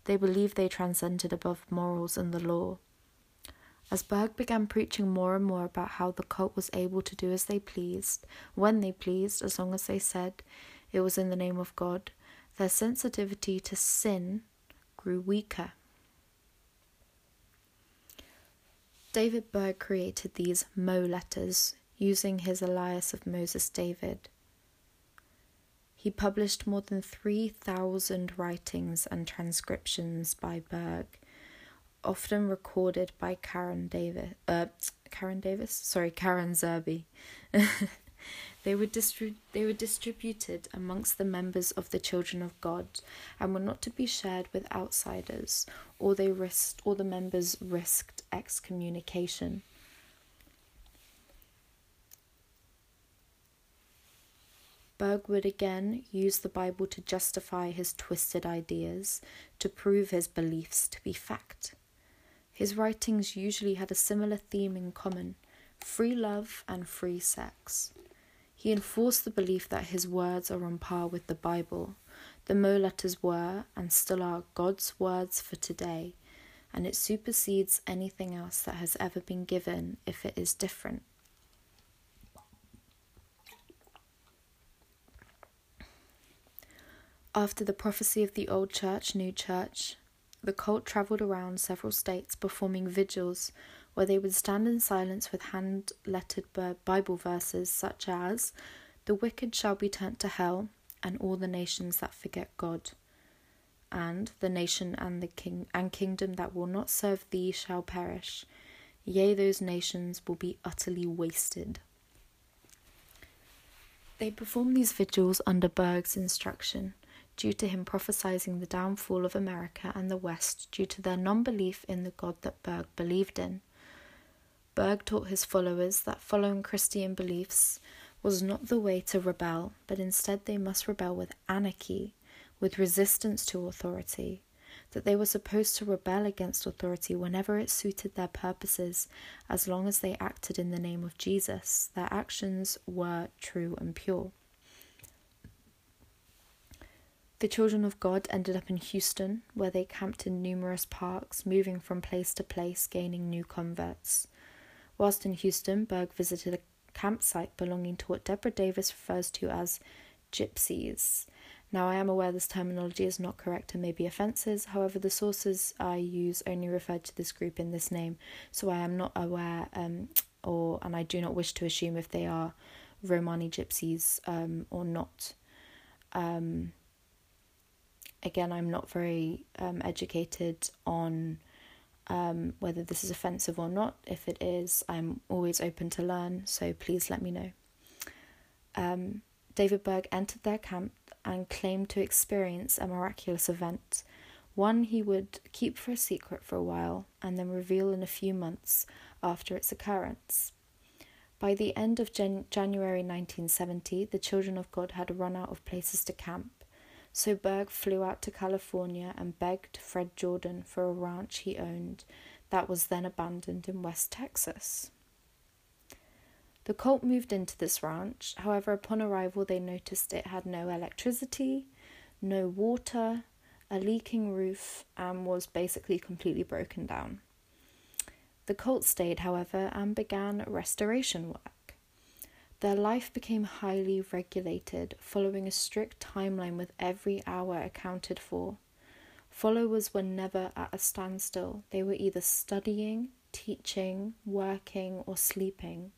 They believed they transcended above morals and the law. As Berg began preaching more and more about how the cult was able to do as they pleased, when they pleased, as long as they said it was in the name of God, their sensitivity to sin grew weaker. David Berg created these Mo letters using his alias of Moses David. He published more than 3,000 writings and transcriptions by Berg often recorded by Karen Davis. Uh, Karen Davis, sorry, Karen Zerby. they were distri- they were distributed amongst the members of the Children of God, and were not to be shared with outsiders, or they risked, or the members risked excommunication. Berg would again use the Bible to justify his twisted ideas, to prove his beliefs to be fact. His writings usually had a similar theme in common free love and free sex. He enforced the belief that his words are on par with the Bible. The Mo letters were, and still are, God's words for today, and it supersedes anything else that has ever been given if it is different. After the prophecy of the Old Church, New Church, the cult travelled around several states performing vigils where they would stand in silence with hand lettered Bible verses such as, The wicked shall be turned to hell, and all the nations that forget God. And the nation and the king and kingdom that will not serve thee shall perish. Yea, those nations will be utterly wasted. They performed these vigils under Berg's instruction due to him prophesying the downfall of America and the West due to their non belief in the God that Berg believed in. Berg taught his followers that following Christian beliefs was not the way to rebel, but instead they must rebel with anarchy, with resistance to authority, that they were supposed to rebel against authority whenever it suited their purposes, as long as they acted in the name of Jesus. Their actions were true and pure. The children of God ended up in Houston, where they camped in numerous parks, moving from place to place, gaining new converts. Whilst in Houston, Berg visited a campsite belonging to what Deborah Davis refers to as gypsies. Now, I am aware this terminology is not correct and may be offences, however, the sources I use only refer to this group in this name, so I am not aware um, or and I do not wish to assume if they are Romani gypsies um, or not. Um, again, I'm not very um, educated on um, whether this is offensive or not. If it is, I'm always open to learn, so please let me know. Um, David Berg entered their camp and claimed to experience a miraculous event, one he would keep for a secret for a while and then reveal in a few months after its occurrence. By the end of Jan- January 1970, the children of God had run out of places to camp so Berg flew out to California and begged Fred Jordan for a ranch he owned that was then abandoned in West Texas. The cult moved into this ranch, however, upon arrival, they noticed it had no electricity, no water, a leaking roof, and was basically completely broken down. The cult stayed, however, and began restoration work. Their life became highly regulated, following a strict timeline with every hour accounted for. Followers were never at a standstill, they were either studying, teaching, working, or sleeping.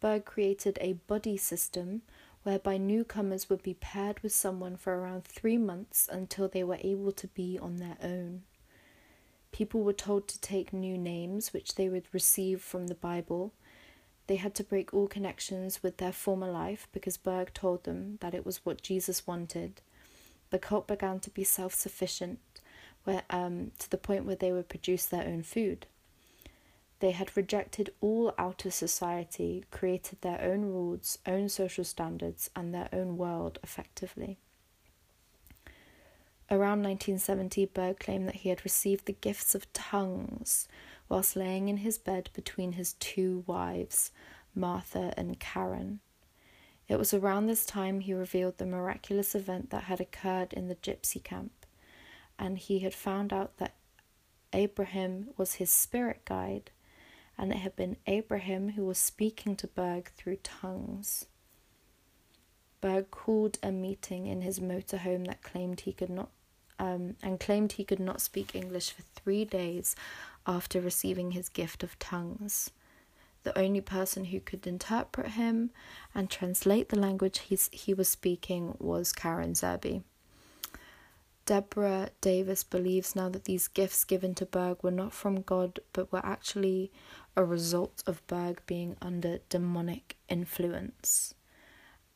Berg created a buddy system whereby newcomers would be paired with someone for around three months until they were able to be on their own. People were told to take new names, which they would receive from the Bible, they had to break all connections with their former life because Berg told them that it was what Jesus wanted. The cult began to be self sufficient, um, to the point where they would produce their own food. They had rejected all outer society, created their own rules, own social standards, and their own world effectively. Around 1970, Berg claimed that he had received the gifts of tongues, whilst laying in his bed between his two wives, Martha and Karen. It was around this time he revealed the miraculous event that had occurred in the gypsy camp, and he had found out that Abraham was his spirit guide, and it had been Abraham who was speaking to Berg through tongues. Berg called a meeting in his motorhome that claimed he could not um, and claimed he could not speak English for three days after receiving his gift of tongues. The only person who could interpret him and translate the language he was speaking was Karen Zerby. Deborah Davis believes now that these gifts given to Berg were not from God, but were actually a result of Berg being under demonic influence.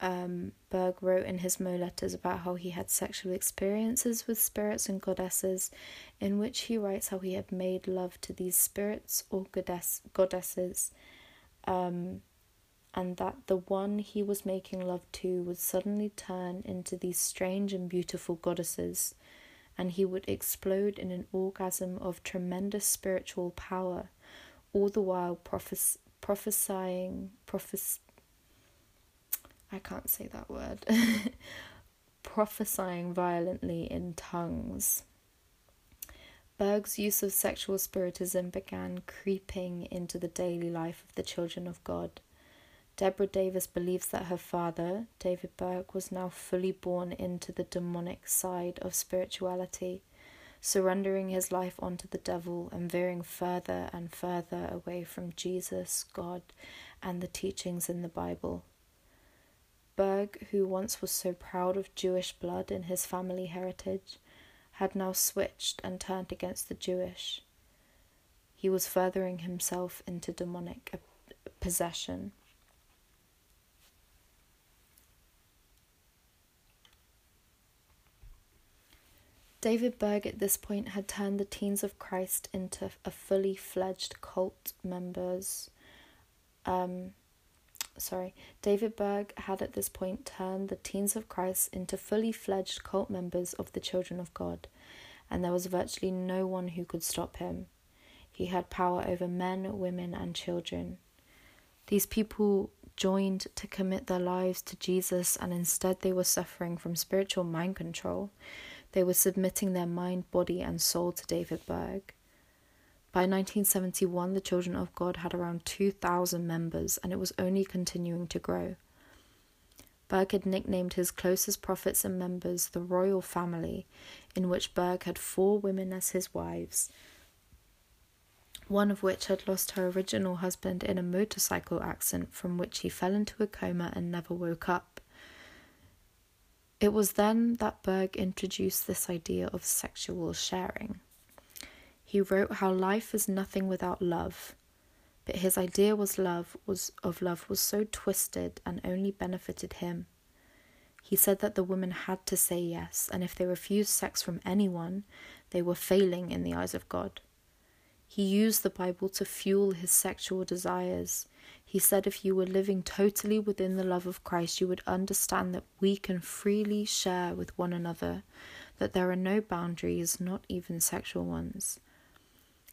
Um, Berg wrote in his Mo letters about how he had sexual experiences with spirits and goddesses, in which he writes how he had made love to these spirits or goddess- goddesses, um, and that the one he was making love to would suddenly turn into these strange and beautiful goddesses, and he would explode in an orgasm of tremendous spiritual power, all the while prophes- prophesying, prophes- I can't say that word, prophesying violently in tongues. Berg's use of sexual spiritism began creeping into the daily life of the children of God. Deborah Davis believes that her father, David Berg, was now fully born into the demonic side of spirituality, surrendering his life onto the devil and veering further and further away from Jesus, God, and the teachings in the Bible. Berg, who once was so proud of Jewish blood in his family heritage, had now switched and turned against the Jewish. He was furthering himself into demonic possession. David Berg at this point had turned the Teens of Christ into a fully fledged cult members. Um, sorry, David Berg had at this point turned the Teens of Christ into fully fledged cult members of the Children of God, and there was virtually no one who could stop him. He had power over men, women, and children. These people joined to commit their lives to Jesus, and instead they were suffering from spiritual mind control. They were submitting their mind, body, and soul to David Berg. By 1971, the Children of God had around 2,000 members, and it was only continuing to grow. Berg had nicknamed his closest prophets and members the Royal Family, in which Berg had four women as his wives, one of which had lost her original husband in a motorcycle accident from which he fell into a coma and never woke up. It was then that Berg introduced this idea of sexual sharing. He wrote how life is nothing without love, but his idea was love was of love was so twisted and only benefited him. He said that the women had to say yes, and if they refused sex from anyone, they were failing in the eyes of God. He used the Bible to fuel his sexual desires. He said if you were living totally within the love of Christ, you would understand that we can freely share with one another, that there are no boundaries, not even sexual ones.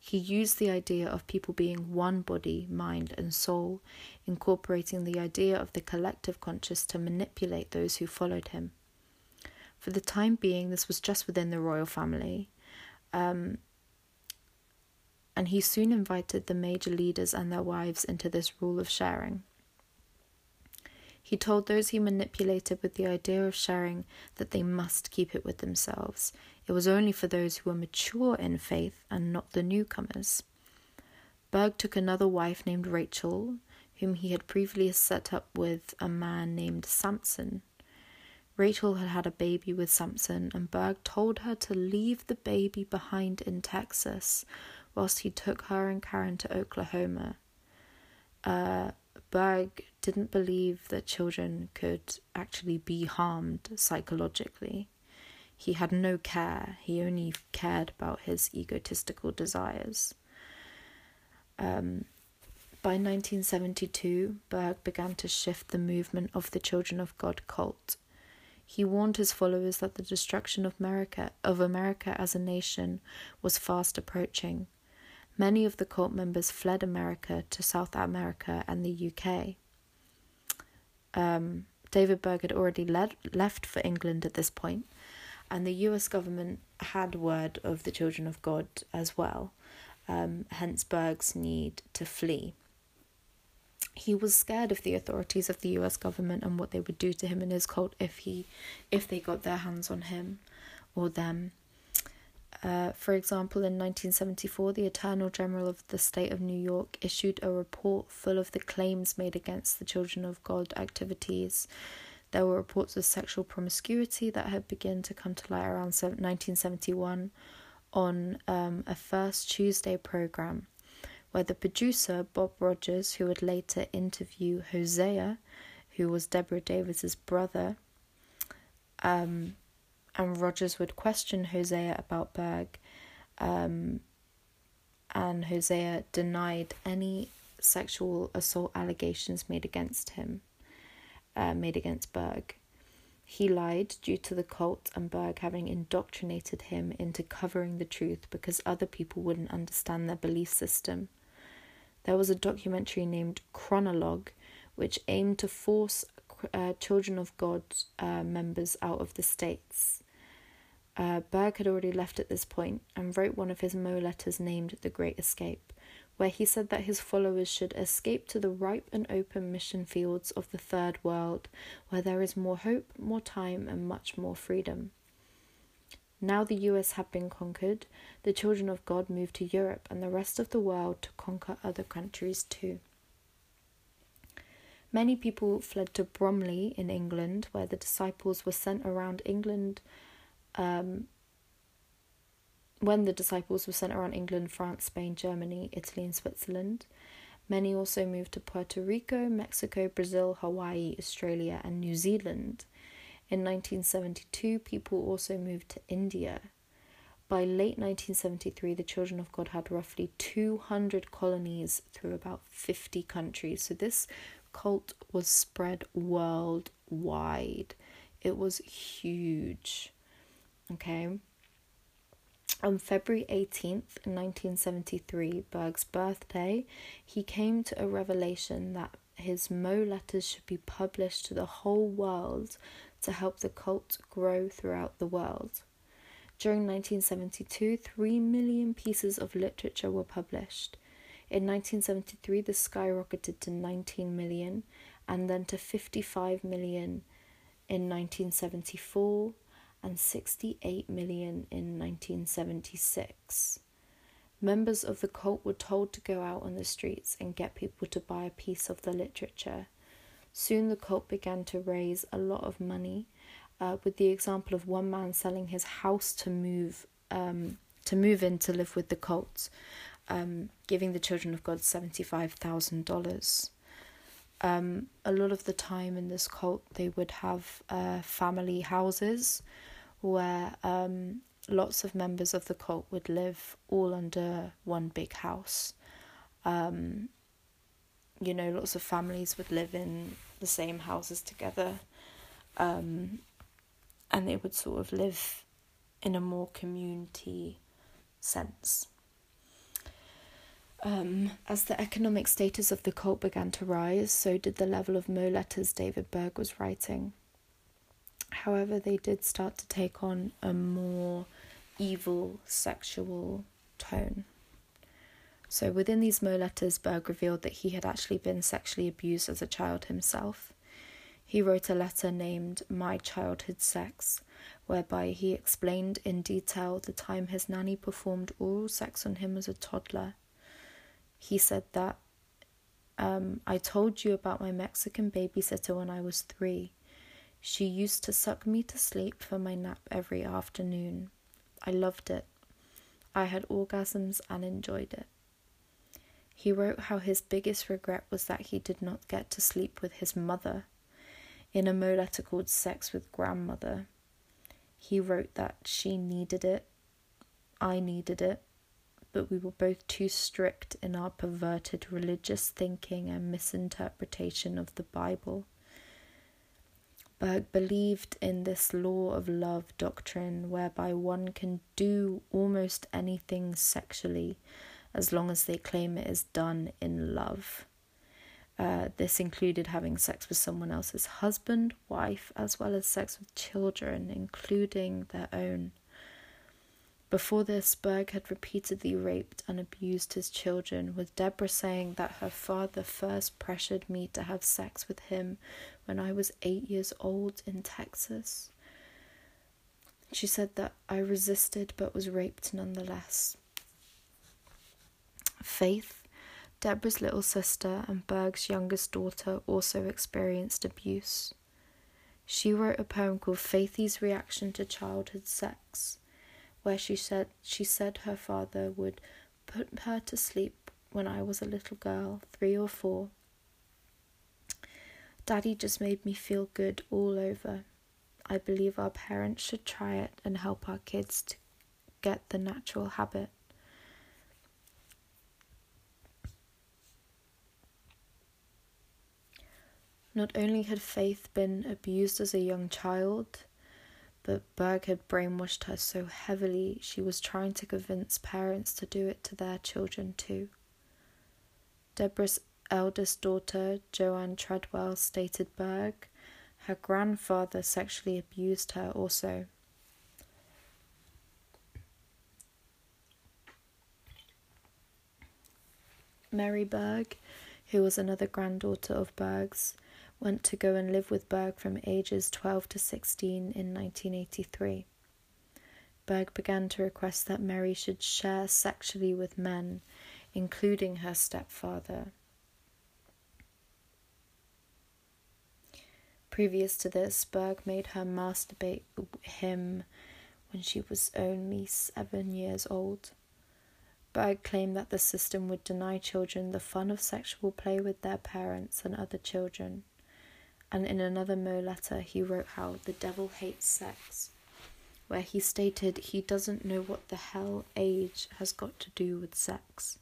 He used the idea of people being one body, mind, and soul, incorporating the idea of the collective conscious to manipulate those who followed him. For the time being, this was just within the royal family. Um, and he soon invited the major leaders and their wives into this rule of sharing. He told those he manipulated with the idea of sharing that they must keep it with themselves. It was only for those who were mature in faith and not the newcomers. Berg took another wife named Rachel, whom he had previously set up with a man named Samson. Rachel had had a baby with Samson, and Berg told her to leave the baby behind in Texas whilst he took her and Karen to Oklahoma. Uh, Berg didn't believe that children could actually be harmed psychologically. He had no care, he only cared about his egotistical desires. Um, by 1972, Berg began to shift the movement of the Children of God cult. He warned his followers that the destruction of America, of America as a nation was fast approaching. Many of the cult members fled America to South America and the UK. Um, David Berg had already led, left for England at this point, and the US government had word of the children of God as well, um, hence Berg's need to flee. He was scared of the authorities of the US government and what they would do to him and his cult if he if they got their hands on him or them. Uh, for example, in 1974, the Attorney General of the state of New York issued a report full of the claims made against the Children of God activities. There were reports of sexual promiscuity that had begun to come to light around 1971 on um, a First Tuesday program, where the producer, Bob Rogers, who would later interview Hosea, who was Deborah Davis's brother, um, and Rogers would question Hosea about Berg, um, and Hosea denied any sexual assault allegations made against him, uh, made against Berg. He lied due to the cult and Berg having indoctrinated him into covering the truth because other people wouldn't understand their belief system. There was a documentary named Chronolog, which aimed to force uh, Children of God uh, members out of the States. Uh, Berg had already left at this point and wrote one of his Mo letters named The Great Escape, where he said that his followers should escape to the ripe and open mission fields of the Third World, where there is more hope, more time, and much more freedom. Now the US had been conquered, the children of God moved to Europe and the rest of the world to conquer other countries too. Many people fled to Bromley in England, where the disciples were sent around England um, when the disciples were sent around England, France, Spain, Germany, Italy, and Switzerland. Many also moved to Puerto Rico, Mexico, Brazil, Hawaii, Australia, and New Zealand. In 1972, people also moved to India. By late 1973, the Children of God had roughly 200 colonies through about 50 countries. So this cult was spread worldwide. It was huge. Okay. On February 18th, 1973, Berg's birthday, he came to a revelation that his Mo letters should be published to the whole world to help the cult grow throughout the world. During 1972, 3 million pieces of literature were published. In 1973, this skyrocketed to 19 million and then to 55 million in 1974 and 68 million in 1976. Members of the cult were told to go out on the streets and get people to buy a piece of the literature. Soon the cult began to raise a lot of money, uh, with the example of one man selling his house to move um, to move in to live with the cult, um, giving the children of God seventy five thousand dollars. Um, a lot of the time in this cult, they would have uh, family houses where um, lots of members of the cult would live all under one big house. Um, you know, lots of families would live in the same houses together, um, and they would sort of live in a more community sense. Um, as the economic status of the cult began to rise, so did the level of Mo letters David Berg was writing. However, they did start to take on a more evil sexual tone. So, within these Mo letters, Berg revealed that he had actually been sexually abused as a child himself. He wrote a letter named My Childhood Sex, whereby he explained in detail the time his nanny performed oral sex on him as a toddler. He said that um, I told you about my Mexican babysitter when I was three. She used to suck me to sleep for my nap every afternoon. I loved it. I had orgasms and enjoyed it. He wrote how his biggest regret was that he did not get to sleep with his mother in a Mo letter called Sex with Grandmother. He wrote that she needed it, I needed it, but we were both too strict in our perverted religious thinking and misinterpretation of the Bible. Berg believed in this law of love doctrine whereby one can do almost anything sexually as long as they claim it is done in love. Uh, this included having sex with someone else's husband, wife, as well as sex with children, including their own. Before this, Berg had repeatedly raped and abused his children, with Deborah saying that her father first pressured me to have sex with him when I was eight years old in Texas. She said that I resisted but was raped nonetheless. Faith, Deborah's little sister and Berg's youngest daughter, also experienced abuse. She wrote a poem called Faithy's Reaction to Childhood Sex where she said she said her father would put her to sleep when I was a little girl, three or four. Daddy just made me feel good all over. I believe our parents should try it and help our kids to get the natural habit. Not only had Faith been abused as a young child, but Berg had brainwashed her so heavily she was trying to convince parents to do it to their children too. Deborah's eldest daughter, Joanne Treadwell, stated Berg, her grandfather sexually abused her also. Mary Berg, who was another granddaughter of Berg's, went to go and live with Berg from ages 12 to 16 in 1983. Berg began to request that Mary should share sexually with men, including her stepfather. Previous to this, Berg made her masturbate him when she was only seven years old. Berg claimed that the system would deny children the fun of sexual play with their parents and other children. And in another Mo letter, he wrote how the devil hates sex, where he stated he doesn't know what the hell age has got to do with sex.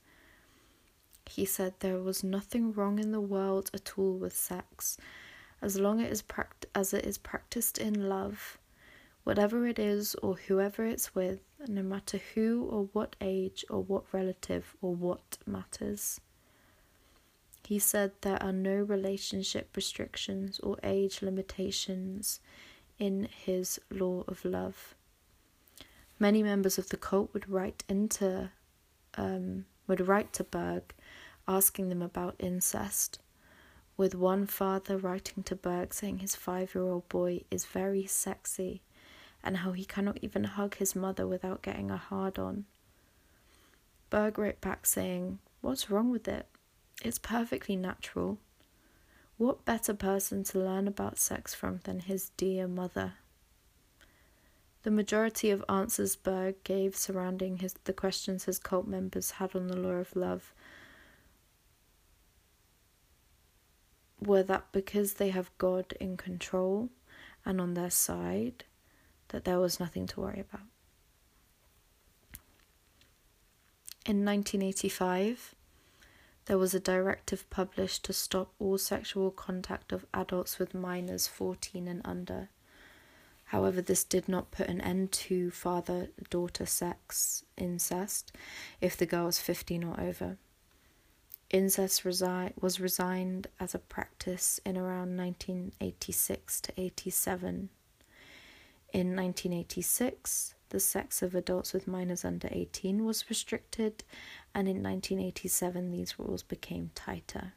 He said there was nothing wrong in the world at all with sex, as long is pract- as it is practiced in love, whatever it is or whoever it's with, no matter who or what age or what relative or what matters. He said there are no relationship restrictions or age limitations in his law of love. Many members of the cult would write into um, would write to Berg asking them about incest with one father writing to Berg saying his five year old boy is very sexy and how he cannot even hug his mother without getting a hard on. Berg wrote back saying, What's wrong with it? It's perfectly natural. What better person to learn about sex from than his dear mother? The majority of answers Berg gave surrounding his, the questions his cult members had on the law of love were that because they have God in control and on their side, that there was nothing to worry about. In 1985, there was a directive published to stop all sexual contact of adults with minors 14 and under. However, this did not put an end to father daughter sex incest if the girl was 15 or over. Incest resi- was resigned as a practice in around 1986 to 87. In 1986, the sex of adults with minors under 18 was restricted, and in 1987, these rules became tighter.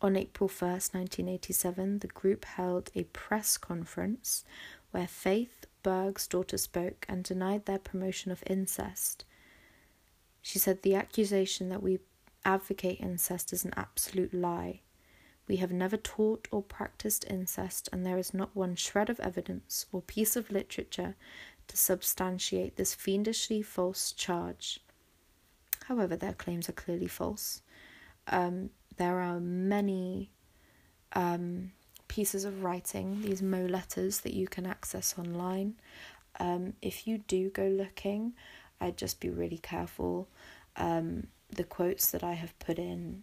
On April 1st, 1987, the group held a press conference where Faith Berg's daughter spoke and denied their promotion of incest. She said the accusation that we advocate incest is an absolute lie. We have never taught or practiced incest, and there is not one shred of evidence or piece of literature to substantiate this fiendishly false charge. However, their claims are clearly false. Um, there are many um, pieces of writing, these Mo letters that you can access online. Um, if you do go looking, I'd just be really careful. Um, the quotes that I have put in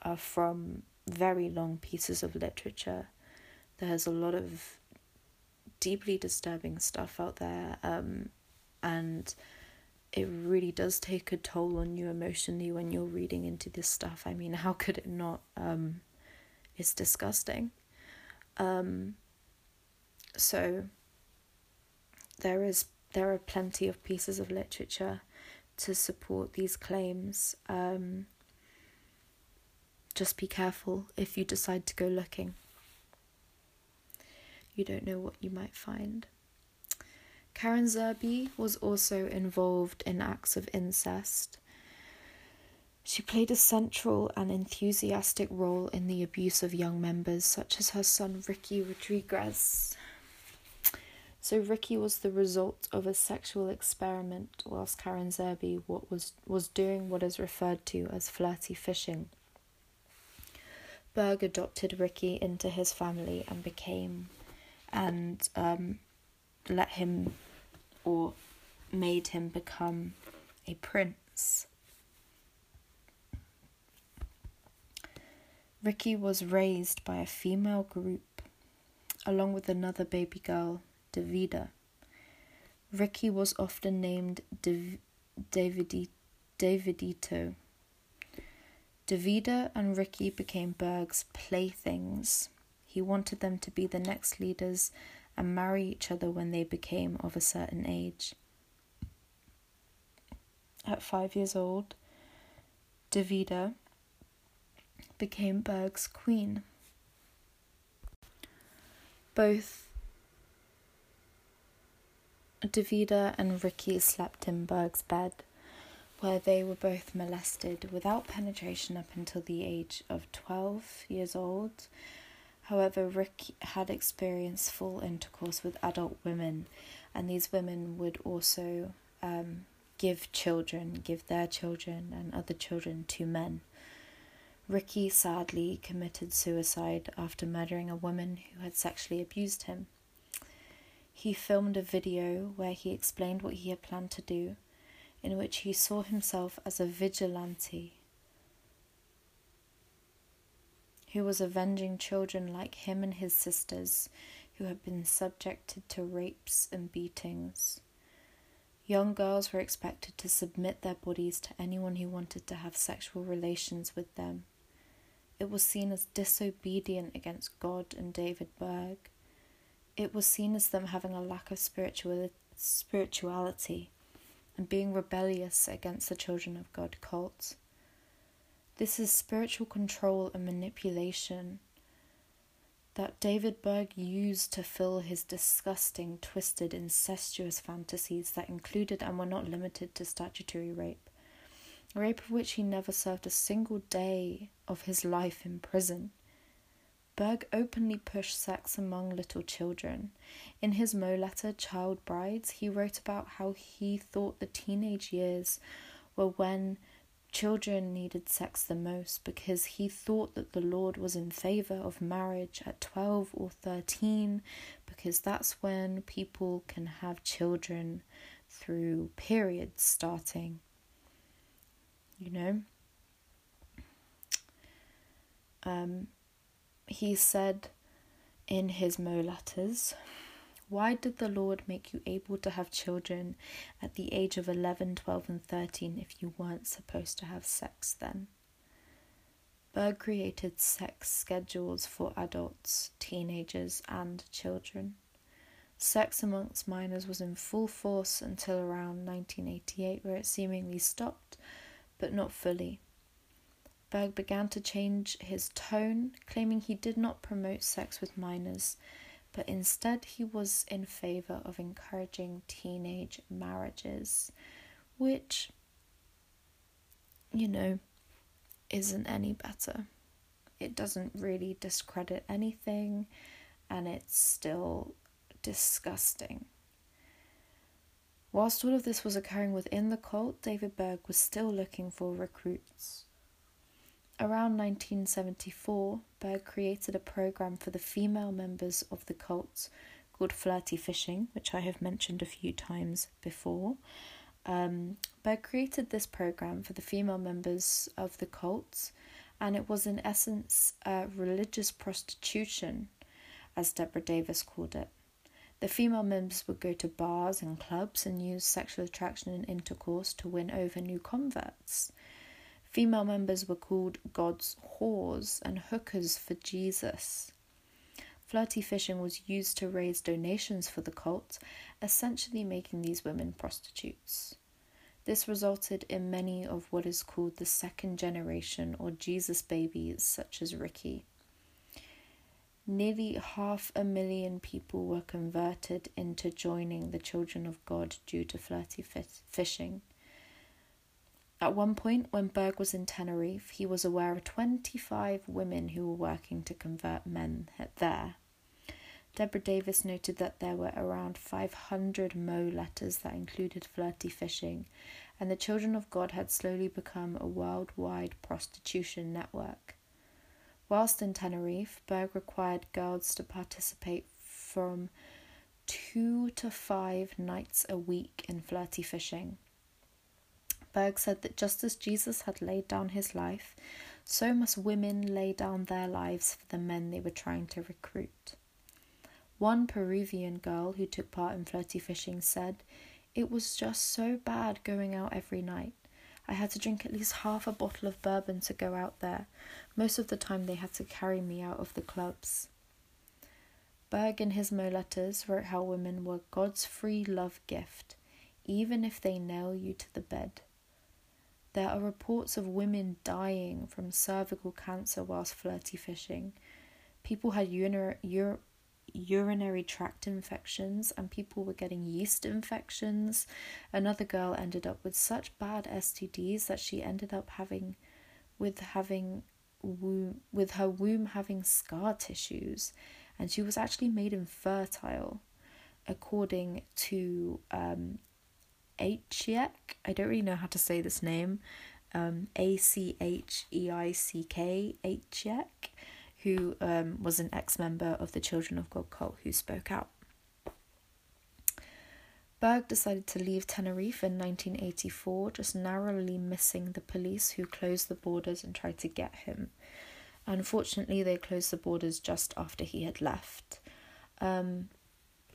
are from very long pieces of literature. There's a lot of deeply disturbing stuff out there, um, and it really does take a toll on you emotionally when you're reading into this stuff. I mean, how could it not? Um, it's disgusting. Um, so there is there are plenty of pieces of literature to support these claims. Um, just be careful if you decide to go looking. You don't know what you might find. Karen Zerby was also involved in acts of incest. She played a central and enthusiastic role in the abuse of young members, such as her son Ricky Rodriguez. So Ricky was the result of a sexual experiment whilst Karen Zerby what was, was doing what is referred to as flirty fishing. Berg adopted Ricky into his family and became and um, let him or made him become a prince. Ricky was raised by a female group along with another baby girl, Davida. Ricky was often named Dav- Davidi- Davidito. Davida and Ricky became Berg's playthings. He wanted them to be the next leaders and marry each other when they became of a certain age. At five years old, Davida became Berg's queen. Both Davida and Ricky slept in Berg's bed, where they were both molested without penetration up until the age of 12 years old. However, Rick had experienced full intercourse with adult women, and these women would also um, give children, give their children and other children to men. Ricky sadly committed suicide after murdering a woman who had sexually abused him. He filmed a video where he explained what he had planned to do, in which he saw himself as a vigilante who was avenging children like him and his sisters who had been subjected to rapes and beatings. Young girls were expected to submit their bodies to anyone who wanted to have sexual relations with them. It was seen as disobedient against God and David Berg. It was seen as them having a lack of spiritual spirituality and being rebellious against the Children of God cult. This is spiritual control and manipulation that David Berg used to fill his disgusting, twisted, incestuous fantasies that included and were not limited to statutory rape. Rape of which he never served a single day of his life in prison. Berg openly pushed sex among little children. In his Mo letter, Child Brides, he wrote about how he thought the teenage years were when children needed sex the most because he thought that the Lord was in favor of marriage at 12 or 13 because that's when people can have children through periods starting. You know? Um, he said in his Mo letters, why did the Lord make you able to have children at the age of 11, 12, and 13 if you weren't supposed to have sex then? Berg created sex schedules for adults, teenagers, and children. Sex amongst minors was in full force until around 1988, where it seemingly stopped, but not fully. Berg began to change his tone, claiming he did not promote sex with minors but instead he was in favor of encouraging teenage marriages, which, you know, isn't any better. It doesn't really discredit anything, and it's still disgusting. Whilst all of this was occurring within the cult, David Berg was still looking for recruits. Around 1974, Berg created a program for the female members of the cult called Flirty Fishing, which I have mentioned a few times before. Um, Berg created this program for the female members of the cult, and it was in essence a religious prostitution, as Deborah Davis called it. The female members would go to bars and clubs and use sexual attraction and intercourse to win over new converts. Female members were called God's whores and hookers for Jesus. Flirty fishing was used to raise donations for the cult, essentially making these women prostitutes. This resulted in many of what is called the second generation or Jesus babies, such as Ricky. Nearly half a million people were converted into joining the children of God due to flirty fishing. At one point, when Berg was in Tenerife, he was aware of 25 women who were working to convert men there. Deborah Davis noted that there were around 500 Mo letters that included flirty fishing, and the Children of God had slowly become a worldwide prostitution network. Whilst in Tenerife, Berg required girls to participate from two to five nights a week in flirty fishing. Berg said that just as Jesus had laid down his life, so must women lay down their lives for the men they were trying to recruit. One Peruvian girl who took part in flirty fishing said, It was just so bad going out every night. I had to drink at least half a bottle of bourbon to go out there. Most of the time, they had to carry me out of the clubs. Berg, in his Mo letters, wrote how women were God's free love gift, even if they nail you to the bed. There are reports of women dying from cervical cancer whilst flirty fishing. People had urinary, ur- urinary tract infections and people were getting yeast infections. Another girl ended up with such bad STDs that she ended up having with having womb with her womb having scar tissues and she was actually made infertile according to um, Acheick. I don't really know how to say this name. Um, A C H E I C K Acheick, who um, was an ex member of the Children of God cult who spoke out. Berg decided to leave Tenerife in 1984, just narrowly missing the police who closed the borders and tried to get him. Unfortunately, they closed the borders just after he had left. Um,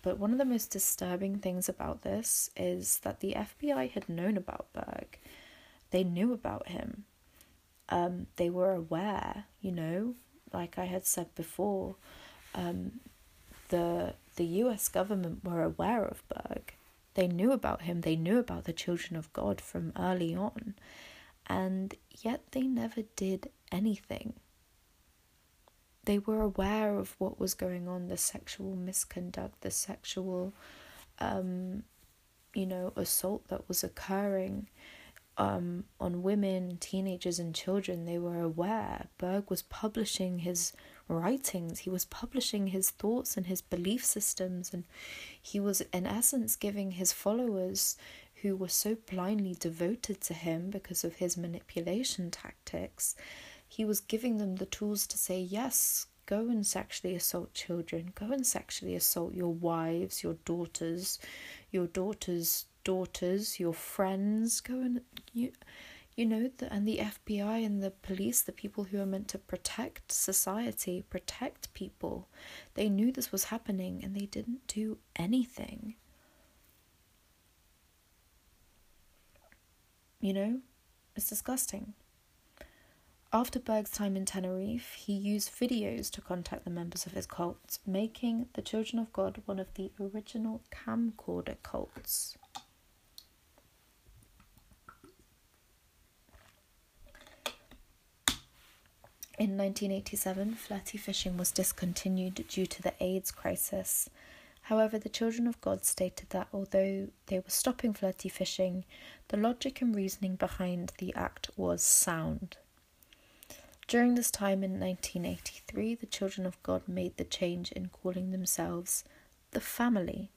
but one of the most disturbing things about this is that the FBI had known about Berg. They knew about him. Um, they were aware, you know, like I had said before, um, the the US government were aware of Berg. They knew about him, they knew about the children of God from early on, and yet they never did anything they were aware of what was going on the sexual misconduct the sexual um you know assault that was occurring um on women teenagers and children. They were aware. Berg was publishing his writings. He was publishing his thoughts and his belief systems and he was in essence giving his followers who were so blindly devoted to him because of his manipulation tactics he was giving them the tools to say, yes, go and sexually assault children, go and sexually assault your wives, your daughters, your daughters' daughters, your friends, go and you you know the, and the FBI and the police, the people who are meant to protect society, protect people, they knew this was happening and they didn't do anything. You know, it's disgusting. After Berg's time in Tenerife, he used videos to contact the members of his cult, making the Children of God one of the original camcorder cults. In 1987, flirty fishing was discontinued due to the AIDS crisis. However, the Children of God stated that although they were stopping flirty fishing, the logic and reasoning behind the act was sound. During this time in 1983, the Children of God made the change in calling themselves the family.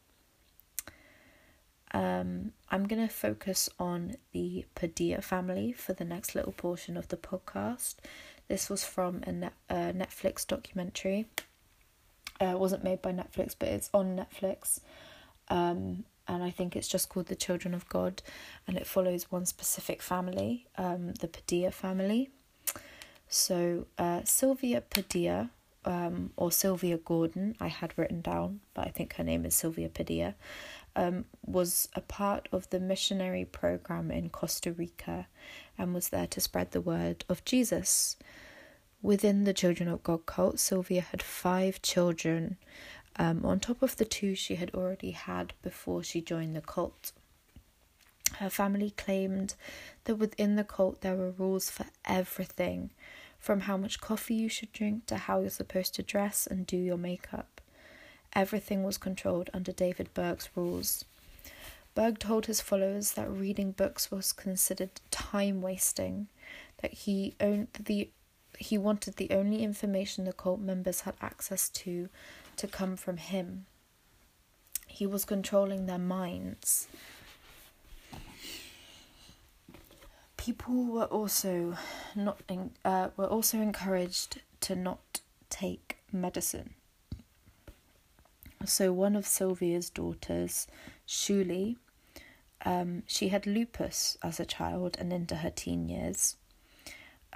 Um, I'm going to focus on the Padilla family for the next little portion of the podcast. This was from a, net, a Netflix documentary. Uh, it wasn't made by Netflix, but it's on Netflix. Um, and I think it's just called The Children of God, and it follows one specific family, um, the Padilla family. So uh, Sylvia Padilla, um, or Sylvia Gordon, I had written down, but I think her name is Sylvia Padilla, um, was a part of the missionary program in Costa Rica and was there to spread the word of Jesus. Within the Children of God cult, Sylvia had five children, um, on top of the two she had already had before she joined the cult. Her family claimed that within the cult there were rules for everything from how much coffee you should drink to how you're supposed to dress and do your makeup. Everything was controlled under David Berg's rules. Berg told his followers that reading books was considered time wasting, that he owned the he wanted the only information the cult members had access to to come from him. He was controlling their minds. People were also not in, uh, were also encouraged to not take medicine. So one of Sylvia's daughters, Shuli, um, she had lupus as a child and into her teen years.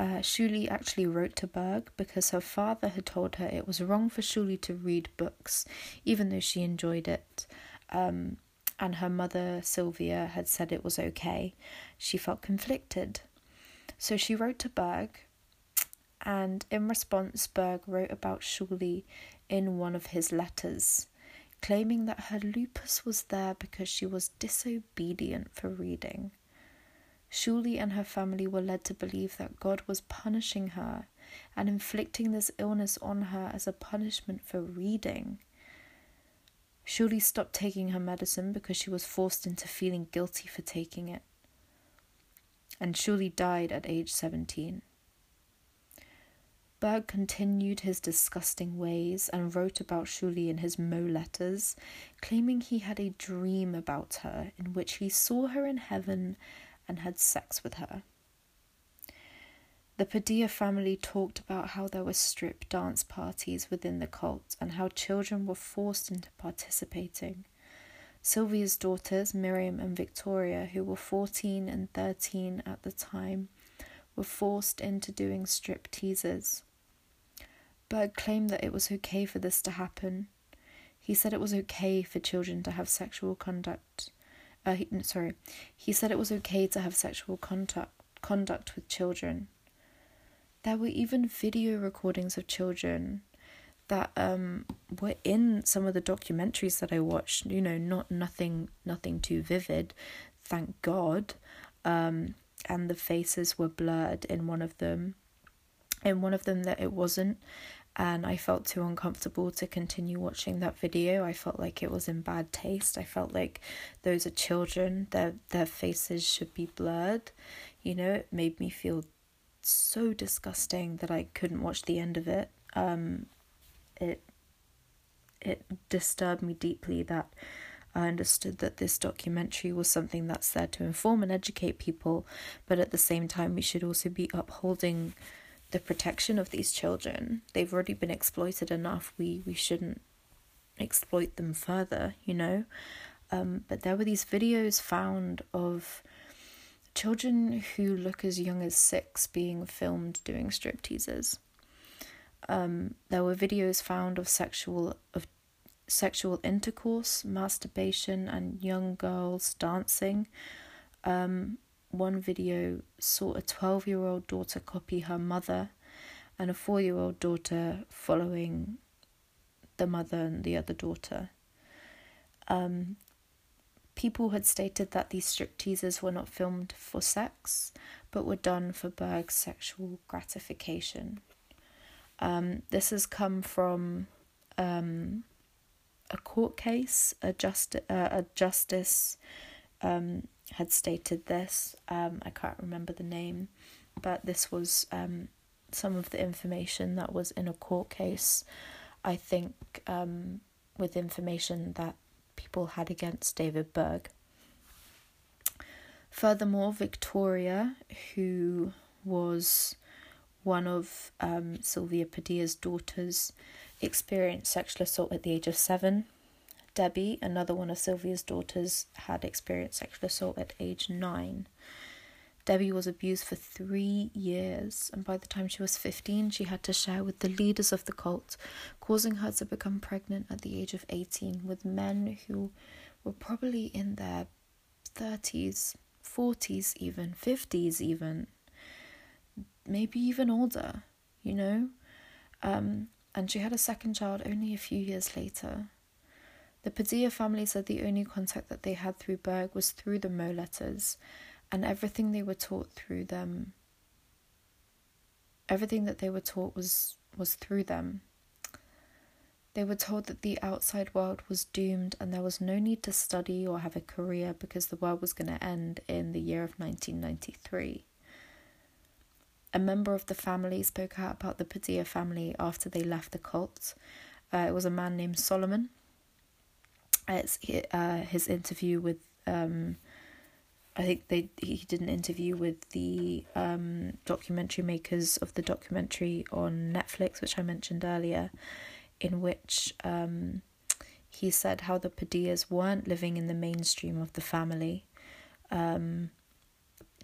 uh, Shuli actually wrote to Berg because her father had told her it was wrong for Shuli to read books, even though she enjoyed it. Um, and her mother, Sylvia, had said it was okay. She felt conflicted. So she wrote to Berg, and in response, Berg wrote about Shuli in one of his letters, claiming that her lupus was there because she was disobedient for reading. Shuli and her family were led to believe that God was punishing her and inflicting this illness on her as a punishment for reading. Shuli stopped taking her medicine because she was forced into feeling guilty for taking it. And Shuli died at age 17. Berg continued his disgusting ways and wrote about Shuli in his Mo letters, claiming he had a dream about her in which he saw her in heaven and had sex with her. The Padilla family talked about how there were strip dance parties within the cult and how children were forced into participating. Sylvia's daughters, Miriam and Victoria, who were 14 and 13 at the time, were forced into doing strip teasers. Berg claimed that it was okay for this to happen. He said it was okay for children to have sexual conduct uh, he, sorry, he said it was okay to have sexual contact, conduct with children. There were even video recordings of children that um, were in some of the documentaries that I watched. You know, not nothing, nothing too vivid, thank God. Um, and the faces were blurred in one of them. In one of them, that it wasn't, and I felt too uncomfortable to continue watching that video. I felt like it was in bad taste. I felt like those are children, their their faces should be blurred. You know, it made me feel so disgusting that I couldn't watch the end of it. Um it it disturbed me deeply that I understood that this documentary was something that's there to inform and educate people, but at the same time, we should also be upholding the protection of these children. They've already been exploited enough. We we shouldn't exploit them further, you know. Um, but there were these videos found of children who look as young as six being filmed doing strip teasers. Um, there were videos found of sexual of sexual intercourse, masturbation, and young girls dancing. Um, one video saw a 12 year old daughter copy her mother and a four year old daughter following the mother and the other daughter. Um, people had stated that these strip teasers were not filmed for sex, but were done for Berg's sexual gratification. Um, this has come from um, a court case, a, uh, a justice um, had stated this. Um, I can't remember the name, but this was um, some of the information that was in a court case. I think um, with information that people had against David Berg. Furthermore, Victoria, who was one of um, Sylvia Padilla's daughters, experienced sexual assault at the age of seven. Debbie, another one of Sylvia's daughters, had experienced sexual assault at age nine. Debbie was abused for three years, and by the time she was 15, she had to share with the leaders of the cult, causing her to become pregnant at the age of 18 with men who were probably in their 30s, 40s, even 50s, even maybe even older, you know? Um, and she had a second child only a few years later. The Padilla family said the only contact that they had through Berg was through the Mo letters, and everything they were taught through them. Everything that they were taught was was through them. They were told that the outside world was doomed and there was no need to study or have a career because the world was going to end in the year of 1993. A member of the family spoke out about the Padilla family after they left the cult. Uh, it was a man named Solomon it's uh, his interview with um, I think they he did an interview with the um, documentary makers of the documentary on Netflix, which I mentioned earlier, in which um, he said how the Padillas weren't living in the mainstream of the family. Um,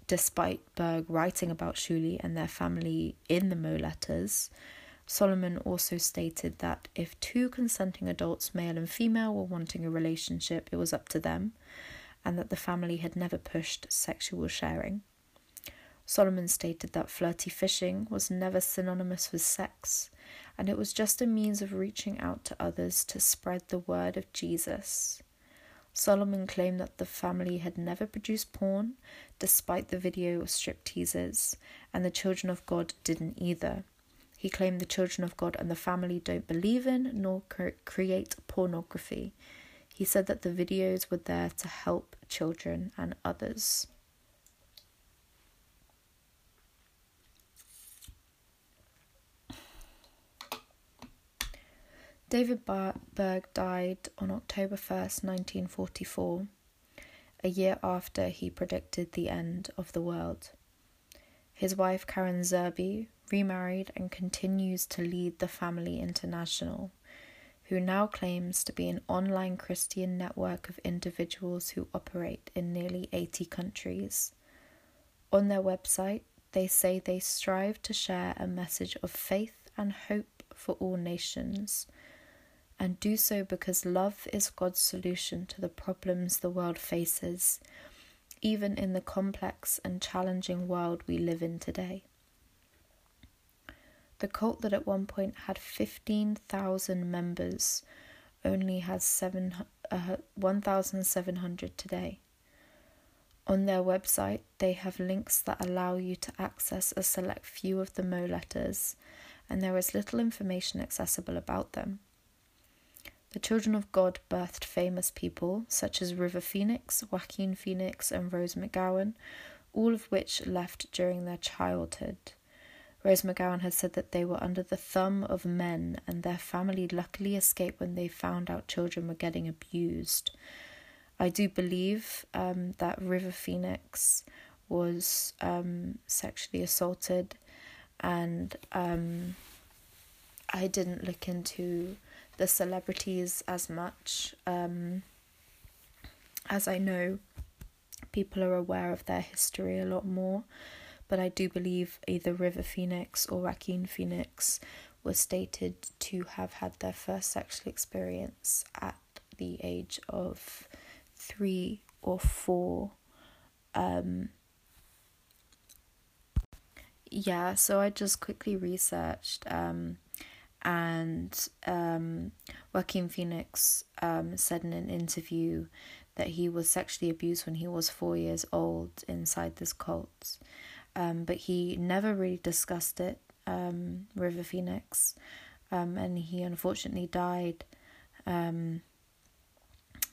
despite Berg writing about Shuli and their family in the Mo letters, Solomon also stated that if two consenting adults, male and female, were wanting a relationship, it was up to them, and that the family had never pushed sexual sharing. Solomon stated that flirty fishing was never synonymous with sex, and it was just a means of reaching out to others to spread the word of Jesus. Solomon claimed that the family had never produced porn, despite the video strip teasers, and the children of God didn't either. He claimed the children of God and the family don't believe in nor create pornography. He said that the videos were there to help children and others. David Berg died on October 1st, 1944, a year after he predicted the end of the world. His wife Karen Zerby remarried and continues to lead the Family International, who now claims to be an online Christian network of individuals who operate in nearly 80 countries. On their website, they say they strive to share a message of faith and hope for all nations and do so because love is God's solution to the problems the world faces, even in the complex and challenging world we live in today. The cult that at one point had 15,000 members only has seven, uh, 1,700 today. On their website, they have links that allow you to access a select few of the Mo letters, and there is little information accessible about them. The children of God birthed famous people such as River Phoenix, Joaquin Phoenix, and Rose McGowan, all of which left during their childhood. Rose McGowan had said that they were under the thumb of men, and their family luckily escaped when they found out children were getting abused. I do believe um, that River Phoenix was um, sexually assaulted, and um, I didn't look into the celebrities as much um, as I know people are aware of their history a lot more. But I do believe either River Phoenix or Joaquin Phoenix were stated to have had their first sexual experience at the age of three or four. Um, yeah, so I just quickly researched um, and um, Joaquin Phoenix um, said in an interview that he was sexually abused when he was four years old inside this cult, um, but he never really discussed it. Um, River Phoenix, um, and he unfortunately died um,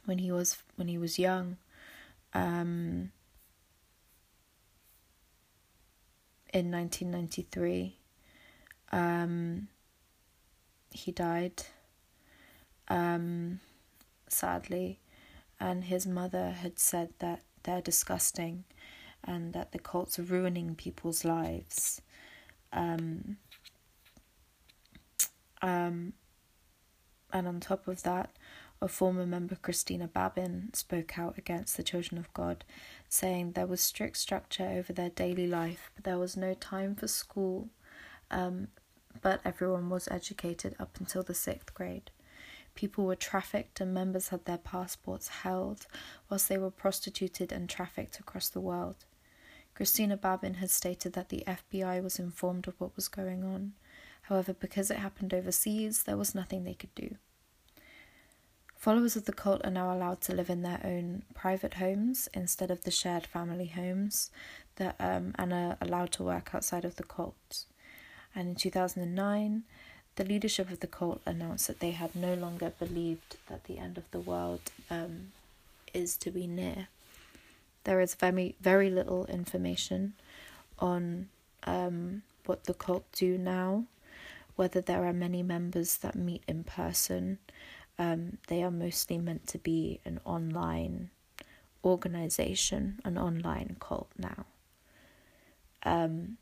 when he was when he was young. Um, in 1993. Um, he died um, sadly, and his mother had said that they're disgusting and that the cults are ruining people's lives. Um, um, and on top of that, a former member, Christina Babin, spoke out against the Children of God, saying there was strict structure over their daily life, but there was no time for school, um, but everyone was educated up until the sixth grade. People were trafficked and members had their passports held, whilst they were prostituted and trafficked across the world. Christina Babin has stated that the FBI was informed of what was going on. However, because it happened overseas, there was nothing they could do. Followers of the cult are now allowed to live in their own private homes instead of the shared family homes that um, and are allowed to work outside of the cult and in 2009, the leadership of the cult announced that they had no longer believed that the end of the world um, is to be near. There is very, very little information on um, what the cult do now, whether there are many members that meet in person. Um, they are mostly meant to be an online organization, an online cult now. Um,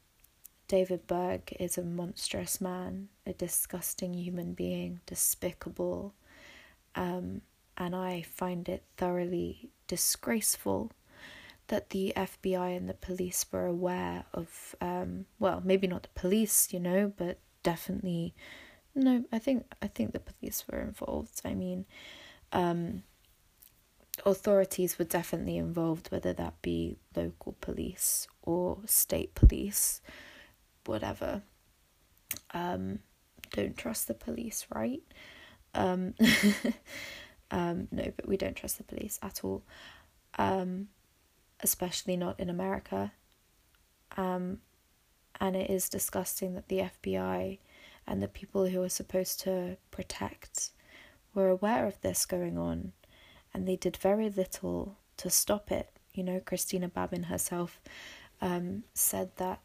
David Berg is a monstrous man, a disgusting human being, despicable, um, and I find it thoroughly disgraceful that the FBI and the police were aware of, um, well, maybe not the police, you know, but definitely, no, I think I think the police were involved. I mean, um, authorities were definitely involved, whether that be local police or state police, whatever. Um, don't trust the police, right? Um, um, no, but we don't trust the police at all, um, especially not in America. Um, and it is disgusting that the FBI and the people who are supposed to protect were aware of this going on and they did very little to stop it. You know, Christina Babin herself um, said that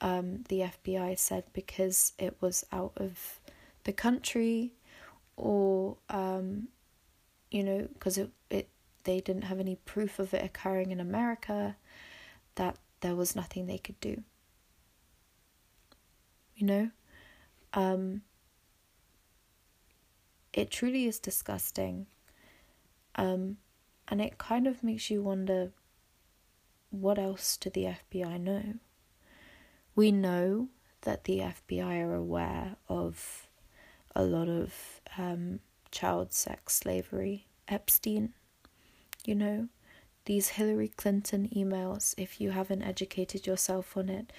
um, the FBI said because it was out of the country or, um, you know, because it, it they didn't have any proof of it occurring in America, that there was nothing they could do. You know? Um, it truly is disgusting um, and it kind of makes you wonder what else do the FBI know? We know that the FBI are aware of a lot of um, child sex slavery, Epstein, you know, these Hillary Clinton emails. If you haven't educated yourself on it,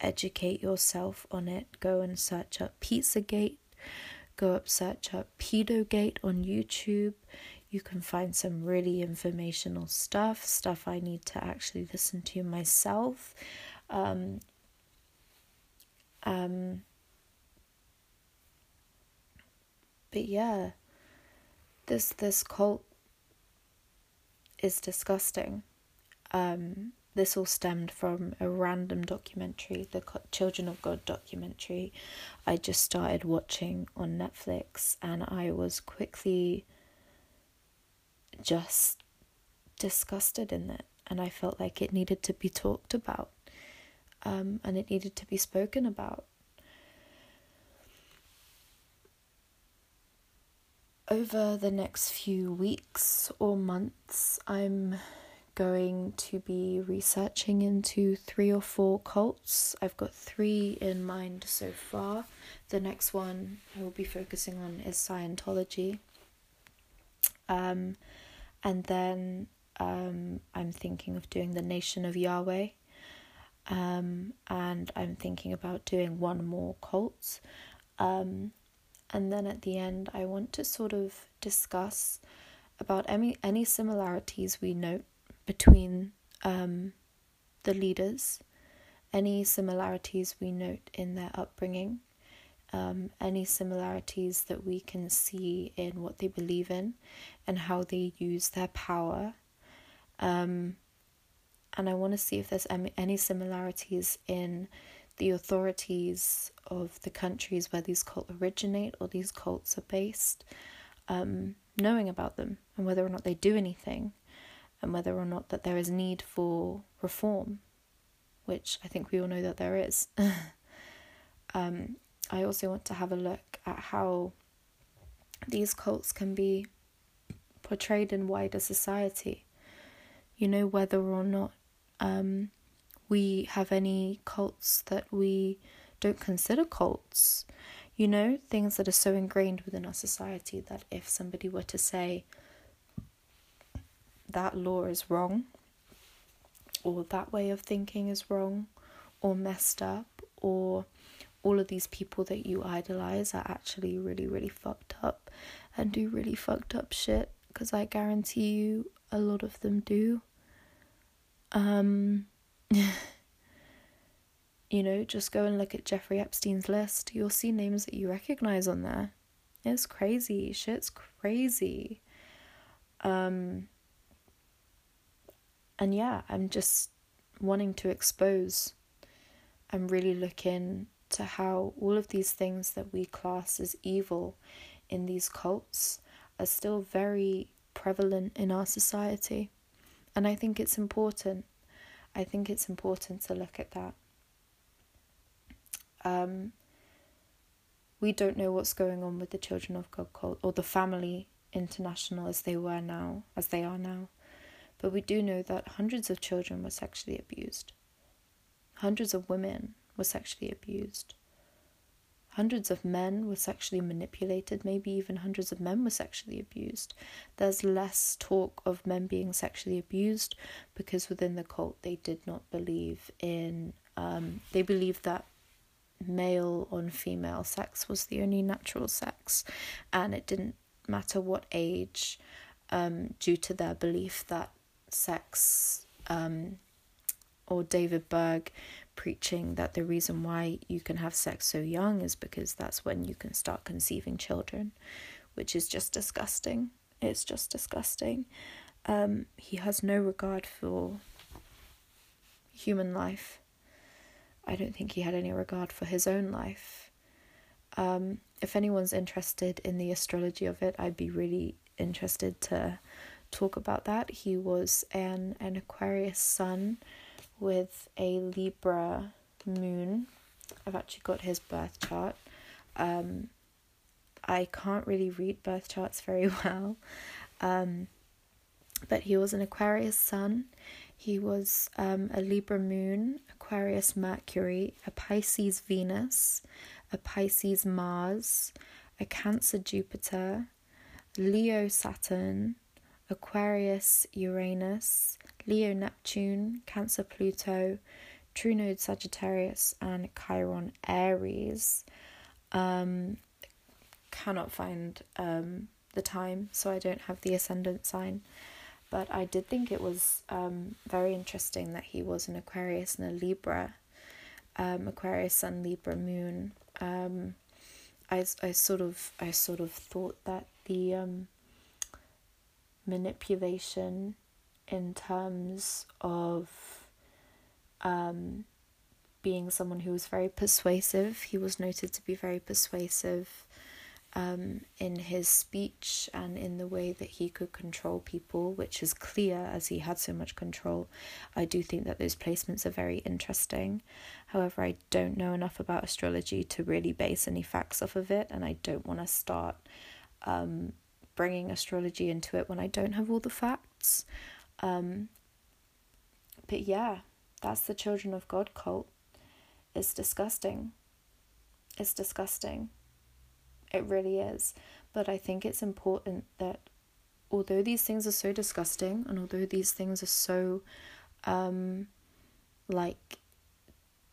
educate yourself on it. Go and search up Pizzagate, go up search up Pedogate on YouTube. You can find some really informational stuff, stuff I need to actually listen to myself. Um, um, but yeah, this this cult is disgusting. Um, this all stemmed from a random documentary, the Children of God documentary. I just started watching on Netflix, and I was quickly just disgusted in it, and I felt like it needed to be talked about, um, and it needed to be spoken about. Over the next few weeks or months, I'm going to be researching into three or four cults. I've got three in mind so far. The next one I will be focusing on is Scientology. Um, and then um, I'm thinking of doing the Nation of Yahweh. Um, and I'm thinking about doing one more cult. Um, and then at the end, I want to sort of discuss about any any similarities we note between um, the leaders, any similarities we note in their upbringing, um, any similarities that we can see in what they believe in and how they use their power. Um, and I want to see if there's any similarities in the authorities of the countries where these cults originate or these cults are based, um, knowing about them and whether or not they do anything, and whether or not that there is need for reform, which I think we all know that there is. um, I also want to have a look at how these cults can be portrayed in wider society. You know, whether or not um, we have any cults that we don't consider cults. You know, things that are so ingrained within our society that if somebody were to say that law is wrong, or that way of thinking is wrong, or messed up, or all of these people that you idolize are actually really, really fucked up and do really fucked up shit. Because I guarantee you, a lot of them do. Um, you know, just go and look at Jeffrey Epstein's list. You'll see names that you recognize on there. It's crazy. Shit's crazy. Um, and yeah, I'm just wanting to expose. I'm really looking to how all of these things that we class as evil in these cults are still very prevalent in our society. And I think it's important. I think it's important to look at that. Um, we don't know what's going on with the Children of God cult or the Family International as they were now, as they are now. But we do know that hundreds of children were sexually abused, hundreds of women were sexually abused. Hundreds of men were sexually manipulated, maybe even hundreds of men were sexually abused. There's less talk of men being sexually abused because within the cult they did not believe in, um, they believed that male on female sex was the only natural sex and it didn't matter what age, um, due to their belief that sex, um, or David Berg preaching that the reason why you can have sex so young is because that's when you can start conceiving children, which is just disgusting. It's just disgusting. Um, he has no regard for human life. I don't think he had any regard for his own life. Um, if anyone's interested in the astrology of it, I'd be really interested to talk about that. He was an, an Aquarius sun with a Libra moon. I've actually got his birth chart. Um, I can't really read birth charts very well. Um, but he was an Aquarius sun. He was um, a Libra moon, Aquarius Mercury, a Pisces Venus, a Pisces Mars, a Cancer Jupiter, Leo Saturn, Aquarius Uranus, Leo Neptune, Cancer Pluto, True Node Sagittarius, and Chiron Aries. Um, cannot find um, the time, so I don't have the ascendant sign. But I did think it was um, very interesting that he was an Aquarius and a Libra, um, Aquarius Sun, Libra Moon. Um, I, I sort of I sort of thought that the um, manipulation in terms of um, being someone who was very persuasive. He was noted to be very persuasive um, in his speech and in the way that he could control people, which is clear as he had so much control. I do think that those placements are very interesting. However, I don't know enough about astrology to really base any facts off of it, and I don't want to start um, bringing astrology into it when I don't have all the facts. Um, but yeah, that's the Children of God cult. It's disgusting. It's disgusting. It really is. But I think it's important that although these things are so disgusting and although these things are so um like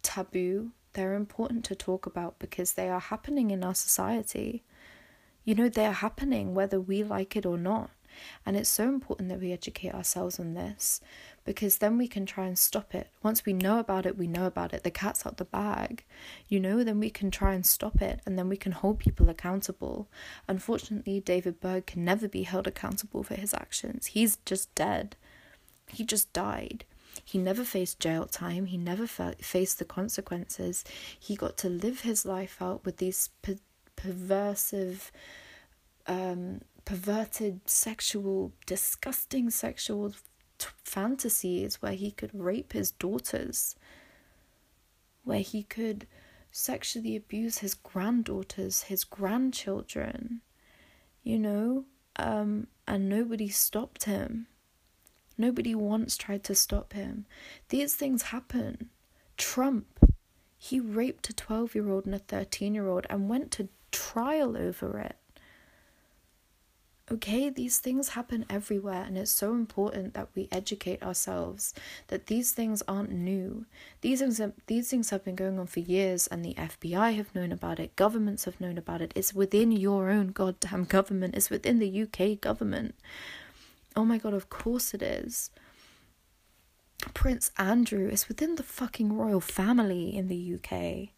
taboo, they're important to talk about because they are happening in our society. You know, they're happening whether we like it or not. And it's so important that we educate ourselves on this because then we can try and stop it. Once we know about it, we know about it. The cat's out the bag, you know, then we can try and stop it and then we can hold people accountable. Unfortunately, David Berg can never be held accountable for his actions. He's just dead. He just died. He never faced jail time. He never fa- faced the consequences. He got to live his life out with these perversive, um, perverted, sexual, disgusting sexual t- fantasies where he could rape his daughters, where he could sexually abuse his granddaughters, his grandchildren, you know, um, and nobody stopped him. Nobody once tried to stop him. These things happen. Trump, he raped a 12 year old and a 13 year old and went to trial over it. Okay, these things happen everywhere, and it's so important that we educate ourselves that these things aren't new. These things, have, these things have been going on for years, and the FBI have known about it, governments have known about it. It's within your own goddamn government, it's within the UK government. Oh my god, of course it is. Prince Andrew is within the fucking royal family in the UK.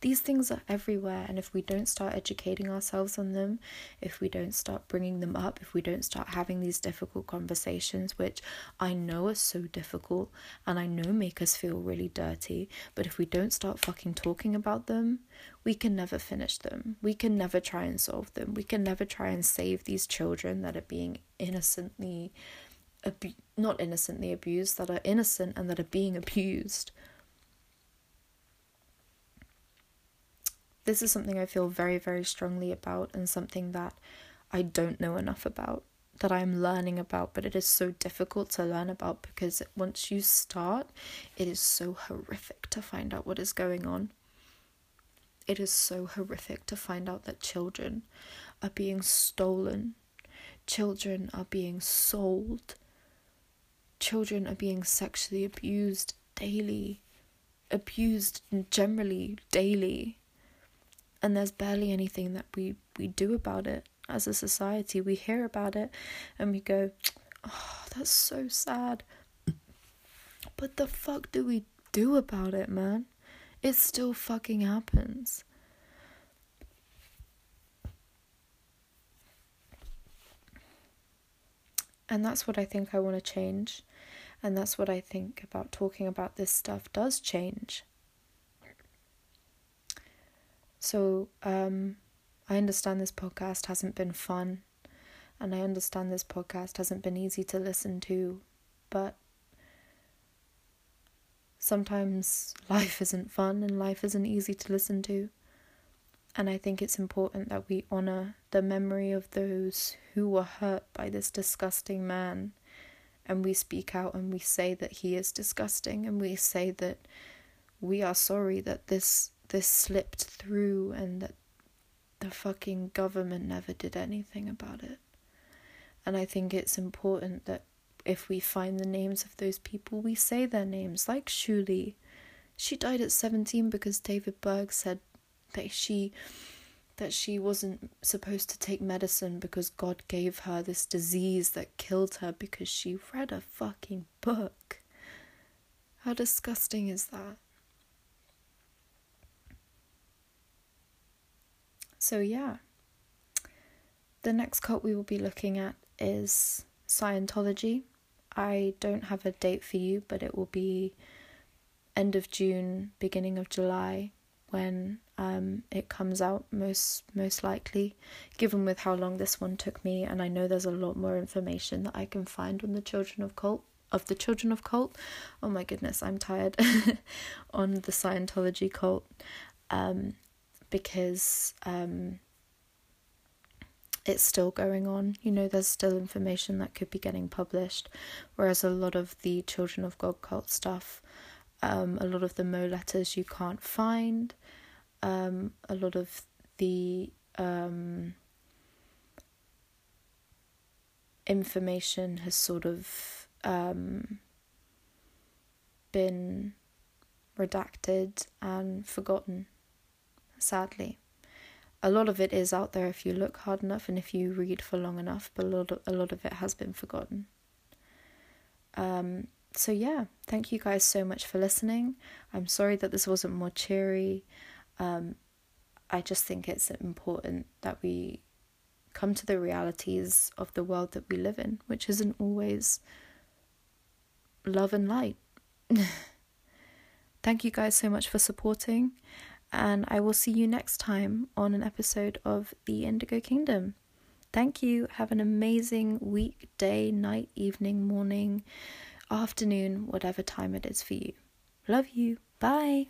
These things are everywhere, and if we don't start educating ourselves on them, if we don't start bringing them up, if we don't start having these difficult conversations, which I know are so difficult and I know make us feel really dirty, but if we don't start fucking talking about them, we can never finish them. We can never try and solve them. We can never try and save these children that are being innocently abu- not innocently abused, that are innocent and that are being abused. This is something I feel very, very strongly about and something that I don't know enough about that I'm learning about, but it is so difficult to learn about because once you start, it is so horrific to find out what is going on. It is so horrific to find out that children are being stolen, children are being sold, children are being sexually abused daily, abused generally daily, and there's barely anything that we, we do about it as a society. We hear about it and we go, oh, that's so sad. But the fuck do we do about it, man? It still fucking happens. And that's what I think I want to change. And that's what I think about talking about this stuff does change. So, um, I understand this podcast hasn't been fun, and I understand this podcast hasn't been easy to listen to, but sometimes life isn't fun and life isn't easy to listen to. And I think it's important that we honor the memory of those who were hurt by this disgusting man. And we speak out and we say that he is disgusting and we say that we are sorry that this this slipped through and that the fucking government never did anything about it. And I think it's important that if we find the names of those people, we say their names, like Shuli. She died at 17 because David Berg said that she that she wasn't supposed to take medicine because God gave her this disease that killed her because she read a fucking book. How disgusting is that? So, yeah. The next cult we will be looking at is Scientology. I don't have a date for you, but it will be end of June, beginning of July when um, it comes out most most likely given with how long this one took me and I know there's a lot more information that I can find on the children of cult of the children of cult oh my goodness I'm tired on the Scientology cult um, because um, it's still going on. You know, there's still information that could be getting published, whereas a lot of the Children of God cult stuff, um, a lot of the Mo letters you can't find, um, a lot of the um, information has sort of um, been redacted and forgotten sadly. A lot of it is out there if you look hard enough and if you read for long enough, but a lot of, a lot of it has been forgotten. Um, so, yeah, thank you guys so much for listening. I'm sorry that this wasn't more cheery. Um, I just think it's important that we come to the realities of the world that we live in, which isn't always love and light. Thank you guys so much for supporting, and I will see you next time on an episode of The Indigo Kingdom. Thank you. Have an amazing week, day, night, evening, morning, afternoon, whatever time it is for you. Love you. Bye.